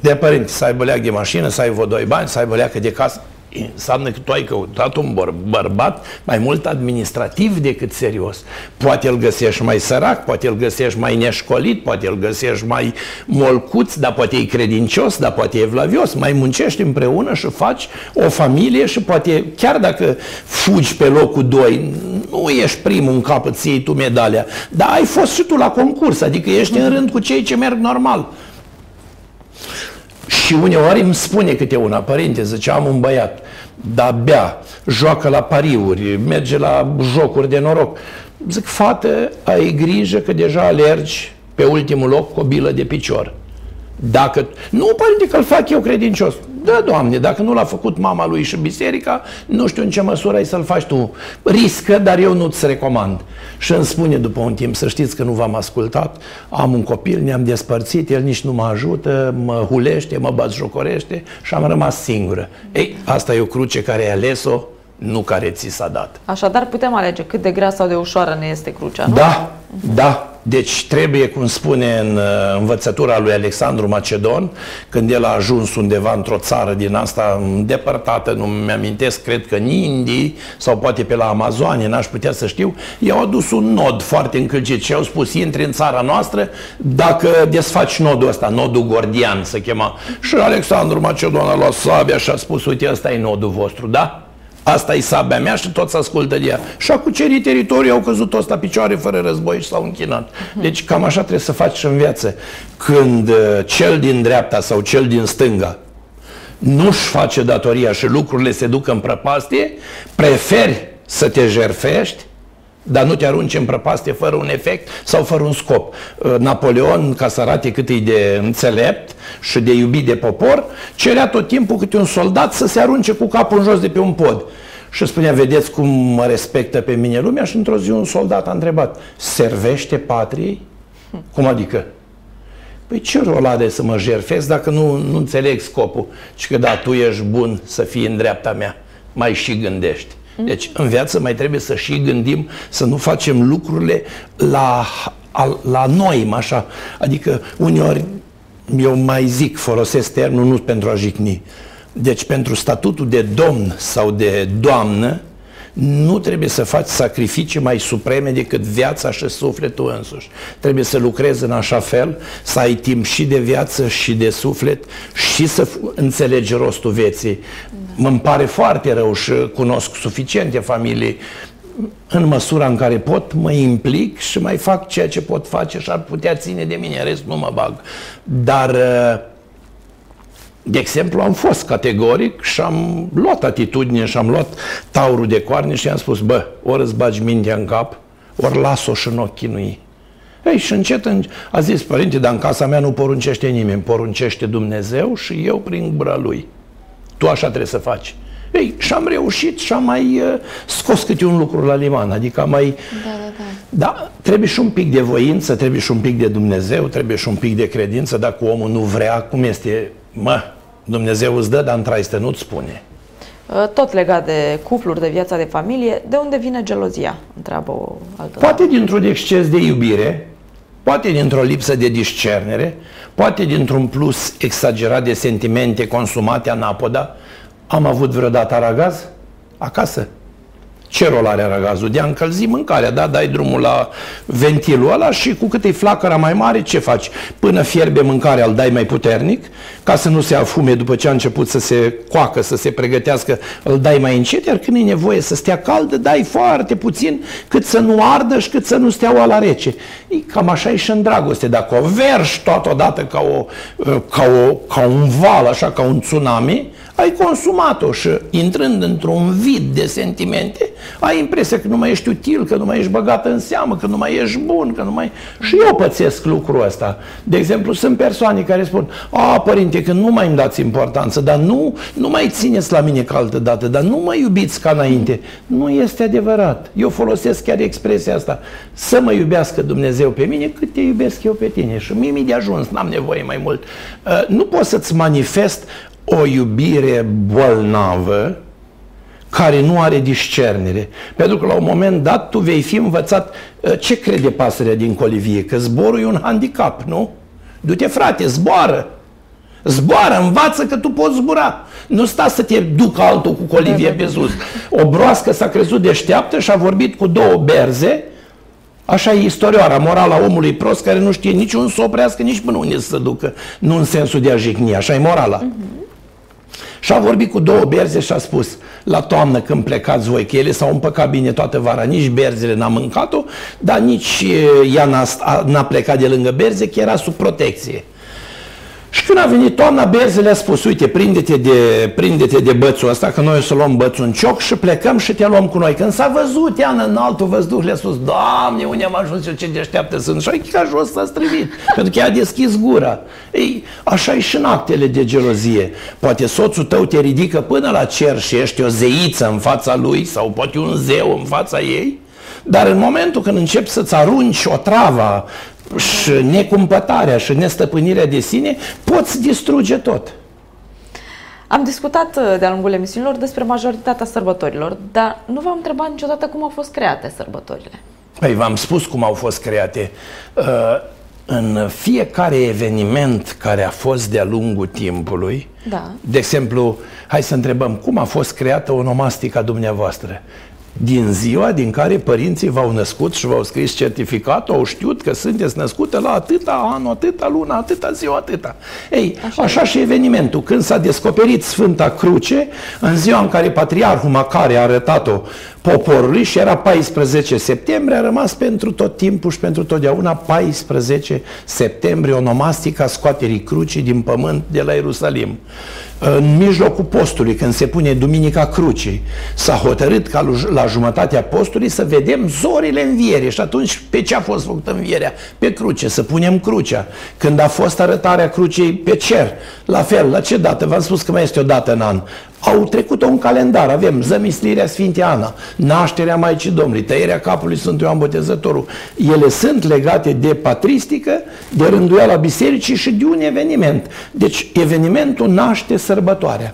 De părinți, să aibă leac de mașină, să aibă doi bani, să aibă leacă de casă. Înseamnă că tu ai căutat un băr- bărbat mai mult administrativ decât serios. Poate îl găsești mai sărac, poate îl găsești mai neșcolit, poate îl găsești mai molcuț, dar poate e credincios, dar poate e vlavios. Mai muncești împreună și faci o familie și poate, chiar dacă fugi pe locul 2, nu ești primul în capăt, ți iei tu medalia, dar ai fost și tu la concurs, adică ești în rând cu cei ce merg normal. Și uneori îmi spune câte una, părinte, zice, am un băiat, dar bea, joacă la pariuri, merge la jocuri de noroc. Zic, fată, ai grijă că deja alergi pe ultimul loc cu o bilă de picior. Dacă, nu, părinte, că îl fac eu credincios. Da, Doamne, dacă nu l-a făcut mama lui și biserica, nu știu în ce măsură ai să-l faci tu. Riscă, dar eu nu-ți recomand. Și îmi spune după un timp, să știți că nu v-am ascultat, am un copil, ne-am despărțit, el nici nu mă ajută, mă hulește, mă jocorește și am rămas singură. Ei, asta e o cruce care ai ales-o, nu care ți s-a dat. Așadar putem alege cât de grea sau de ușoară ne este crucea, nu? Da, da. Deci trebuie, cum spune în uh, învățătura lui Alexandru Macedon, când el a ajuns undeva într-o țară din asta îndepărtată, nu mi-amintesc, cred că în Indii sau poate pe la Amazonie, n-aș putea să știu, i-au adus un nod foarte încălcit și au spus, intri în țara noastră dacă desfaci nodul ăsta, nodul gordian se chema. Și Alexandru Macedon a luat sabia și a spus, uite, ăsta e nodul vostru, da? Asta e sabia mea și toți ascultă de ea. Și a cucerit teritoriul, au căzut toți la picioare fără război și s-au închinat. Deci cam așa trebuie să faci și în viață. Când uh, cel din dreapta sau cel din stânga nu-și face datoria și lucrurile se duc în prăpastie, preferi să te jerfești dar nu te arunci în prăpastie fără un efect sau fără un scop. Uh, Napoleon, ca să arate cât e de înțelept și de iubit de popor, cerea tot timpul câte un soldat să se arunce cu capul în jos de pe un pod. Și spunea, vedeți cum mă respectă pe mine lumea? Și într-o zi un soldat a întrebat, servește patriei? Cum adică? Păi ce rol are să mă jerfesc dacă nu, nu înțeleg scopul? Și că da, tu ești bun să fii în dreapta mea, mai și gândești. Deci în viață mai trebuie să și gândim să nu facem lucrurile la, la noi, așa. Adică uneori eu mai zic, folosesc termenul nu pentru a jicni. Deci pentru statutul de domn sau de doamnă, nu trebuie să faci sacrificii mai supreme decât viața și sufletul însuși. Trebuie să lucrezi în așa fel, să ai timp și de viață și de suflet și să înțelegi rostul vieții. Da. Îmi pare foarte rău și cunosc suficiente familii în măsura în care pot, mă implic și mai fac ceea ce pot face și ar putea ține de mine, rest nu mă bag. Dar uh, de exemplu, am fost categoric și am luat atitudine și am luat taurul de coarne și am spus, bă, ori îți bagi mintea în cap, ori las-o și în ochii nu Ei, și încet, a zis, părinte, dar în casa mea nu poruncește nimeni, poruncește Dumnezeu și eu prin gura Lui. Tu așa trebuie să faci. Ei, și am reușit și am mai uh, scos câte un lucru la liman, adică am mai... Da, da, da. Da, trebuie și un pic de voință, trebuie și un pic de Dumnezeu, trebuie și un pic de credință, dacă omul nu vrea, cum este, mă, Dumnezeu îți dă, dar într nu-ți spune. Uh, tot legat de cupluri, de viața de familie, de unde vine gelozia? Întreabă o altă Poate dintr-un exces de iubire, poate dintr-o lipsă de discernere, poate dintr-un plus exagerat de sentimente consumate anapoda. Am avut vreodată aragaz acasă? Ce rol are aragazul? De a încălzi mâncarea, da? Dai drumul la ventilul ăla și cu cât e flacăra mai mare, ce faci? Până fierbe mâncarea, îl dai mai puternic, ca să nu se afume după ce a început să se coacă, să se pregătească, îl dai mai încet, iar când e nevoie să stea cald, dai foarte puțin, cât să nu ardă și cât să nu stea la rece. E cam așa e și în dragoste. Dacă o vergi totodată ca, o, ca, o, ca un val, așa, ca un tsunami, ai consumat-o și intrând într-un vid de sentimente, ai impresia că nu mai ești util, că nu mai ești băgat în seamă, că nu mai ești bun, că nu mai... Și eu pățesc lucrul ăsta. De exemplu, sunt persoane care spun, a, părinte, că nu mai îmi dați importanță, dar nu, nu mai țineți la mine ca altă dată, dar nu mă iubiți ca înainte. Nu este adevărat. Eu folosesc chiar expresia asta. Să mă iubească Dumnezeu pe mine cât te iubesc eu pe tine. Și mie mi de ajuns, n-am nevoie mai mult. Uh, nu poți să-ți manifest o iubire bolnavă care nu are discernere. Pentru că la un moment dat tu vei fi învățat uh, ce crede pasărea din colivie, că zborul e un handicap, nu? Du-te frate, zboară! Zboară, învață că tu poți zbura. Nu sta să te ducă altul cu colivie pe sus. O broască s-a crezut deșteaptă și a vorbit cu două berze. Așa e istorioara, morala omului prost care nu știe niciun să oprească, nici până unde să se ducă. Nu în sensul de a jigni, așa e morala. Uh-huh. Și a vorbit cu două berze și a spus, la toamnă când plecați voi, că ele s-au împăcat bine toată vara, nici berzele n-a mâncat-o, dar nici ea n-a, n-a plecat de lângă berze, că era sub protecție. Și când a venit toamna, Berzele a spus, uite, prinde-te de, prinde-te de bățul ăsta, că noi o să luăm bățul în cioc și plecăm și te luăm cu noi. Când s-a văzut ea în altul văzduh, le-a spus, Doamne, unde am ajuns eu, ce deșteaptă sunt? Și ca jos s-a strivit, pentru că ea a deschis gura. Ei, așa e și în actele de gelozie. Poate soțul tău te ridică până la cer și ești o zeiță în fața lui sau poate un zeu în fața ei, dar în momentul când începi să-ți arunci o travă și necumpătarea și nestăpânirea de sine, poți distruge tot. Am discutat uh, de-a lungul emisiunilor despre majoritatea sărbătorilor, dar nu v-am întrebat niciodată cum au fost create sărbătorile. Păi v-am spus cum au fost create. Uh, în fiecare eveniment care a fost de-a lungul timpului, da. de exemplu, hai să întrebăm, cum a fost creată onomastica dumneavoastră? Din ziua din care părinții v-au născut și v-au scris certificatul, au știut că sunteți născute la atâta anul, atâta lună, atâta ziua, atâta. Ei, așa, așa și evenimentul. Când s-a descoperit Sfânta Cruce, în ziua în care Patriarhul Macare a arătat-o poporului și era 14 septembrie, a rămas pentru tot timpul și pentru totdeauna 14 septembrie, onomastica scoaterii crucii din pământ de la Ierusalim în mijlocul postului, când se pune Duminica Crucii, s-a hotărât ca la jumătatea postului să vedem zorile învierii. Și atunci pe ce a fost făcută învierea? Pe cruce, să punem crucea. Când a fost arătarea crucei pe cer, la fel, la ce dată? V-am spus că mai este o dată în an au trecut un calendar. Avem zămislirea Sfinte Ana, nașterea Maicii Domnului, tăierea capului Sfântului Ioan Botezătorul. Ele sunt legate de patristică, de rânduiala bisericii și de un eveniment. Deci evenimentul naște sărbătoarea.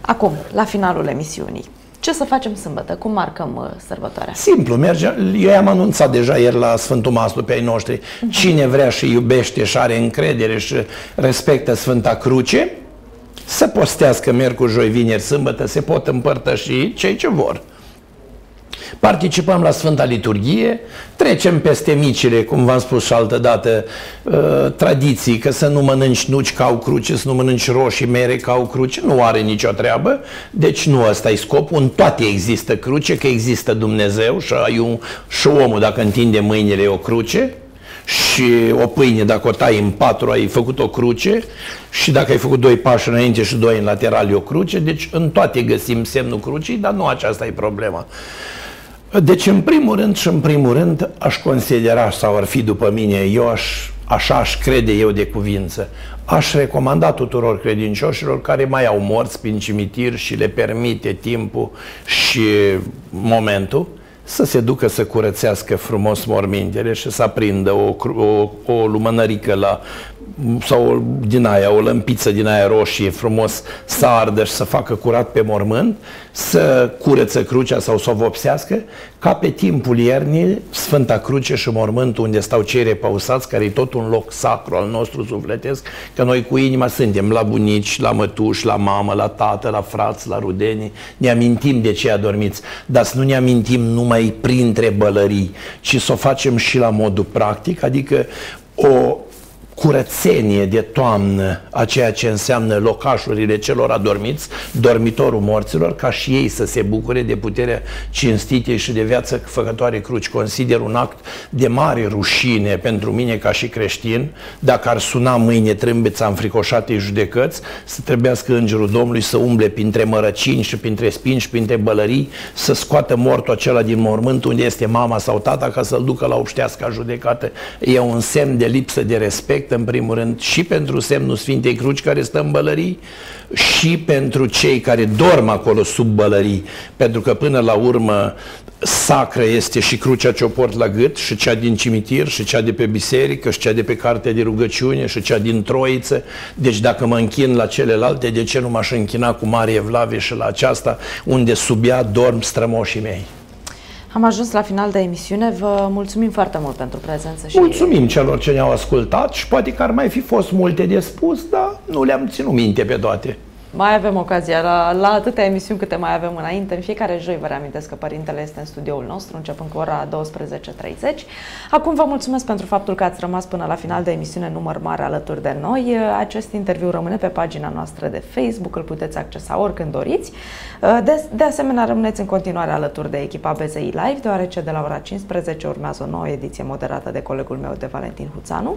Acum, la finalul emisiunii, ce să facem sâmbătă? Cum marcăm uh, sărbătoarea? Simplu, merge. Eu am anunțat deja ieri la Sfântul Maslu pe ai noștri. Uh-huh. Cine vrea și iubește și are încredere și respectă Sfânta Cruce, să postească miercuri, joi, vineri, sâmbătă, se pot împărtăși cei ce vor. Participăm la Sfânta Liturghie, trecem peste micile, cum v-am spus și altă dată, uh, tradiții, că să nu mănânci nuci ca au cruce, să nu mănânci roșii mere ca au cruce, nu are nicio treabă, deci nu ăsta e scopul, în toate există cruce, că există Dumnezeu și, ai un, și omul dacă întinde mâinile e o cruce, și o pâine, dacă o tai în patru, ai făcut o cruce și dacă ai făcut doi pași înainte și doi în lateral, o cruce, deci în toate găsim semnul crucii, dar nu aceasta e problema. Deci, în primul rând și în primul rând, aș considera sau ar fi după mine, eu aș, așa aș crede eu de cuvință, aș recomanda tuturor credincioșilor care mai au morți prin cimitir și le permite timpul și momentul, să se ducă să curățească frumos mormintele și să aprindă o, o, o lumânărică la sau din aia, o lămpiță din aia roșie frumos să ardă și să facă curat pe mormânt, să cureță crucea sau să o vopsească, ca pe timpul iernii Sfânta Cruce și mormântul unde stau cei repausați, care e tot un loc sacru al nostru sufletesc, că noi cu inima suntem la bunici, la mătuși, la mamă, la tată, la frați, la rudenii, ne amintim de ce adormiți, dar să nu ne amintim numai printre bălării, ci să o facem și la modul practic, adică o curățenie de toamnă a ceea ce înseamnă locașurile celor adormiți, dormitorul morților, ca și ei să se bucure de puterea cinstite și de viață făcătoare cruci. Consider un act de mare rușine pentru mine ca și creștin, dacă ar suna mâine trâmbeța înfricoșate judecăți, să trebuiască Îngerul Domnului să umble printre mărăcini și printre spinși și printre bălării, să scoată mortul acela din mormânt unde este mama sau tata ca să-l ducă la obștească judecată. E un semn de lipsă de respect respect în primul rând și pentru semnul Sfintei Cruci care stă în bălării și pentru cei care dorm acolo sub bălării, pentru că până la urmă sacră este și crucea ce o port la gât, și cea din cimitir, și cea de pe biserică, și cea de pe cartea de rugăciune, și cea din Troiță. Deci dacă mă închin la celelalte, de ce nu m-aș închina cu mare evlavie și la aceasta, unde sub ea dorm strămoșii mei? Am ajuns la final de emisiune. Vă mulțumim foarte mult pentru prezență. Și... Mulțumim celor ce ne-au ascultat și poate că ar mai fi fost multe de spus, dar nu le-am ținut minte pe toate. Mai avem ocazia la, la atâtea emisiuni câte mai avem înainte. În fiecare joi vă reamintesc că Părintele este în studioul nostru, începând cu ora 12.30. Acum vă mulțumesc pentru faptul că ați rămas până la final de emisiune număr mare alături de noi. Acest interviu rămâne pe pagina noastră de Facebook, îl puteți accesa oricând doriți. De, de asemenea, rămâneți în continuare alături de echipa BZI Live, deoarece de la ora 15 urmează o nouă ediție moderată de colegul meu de Valentin Huțanu.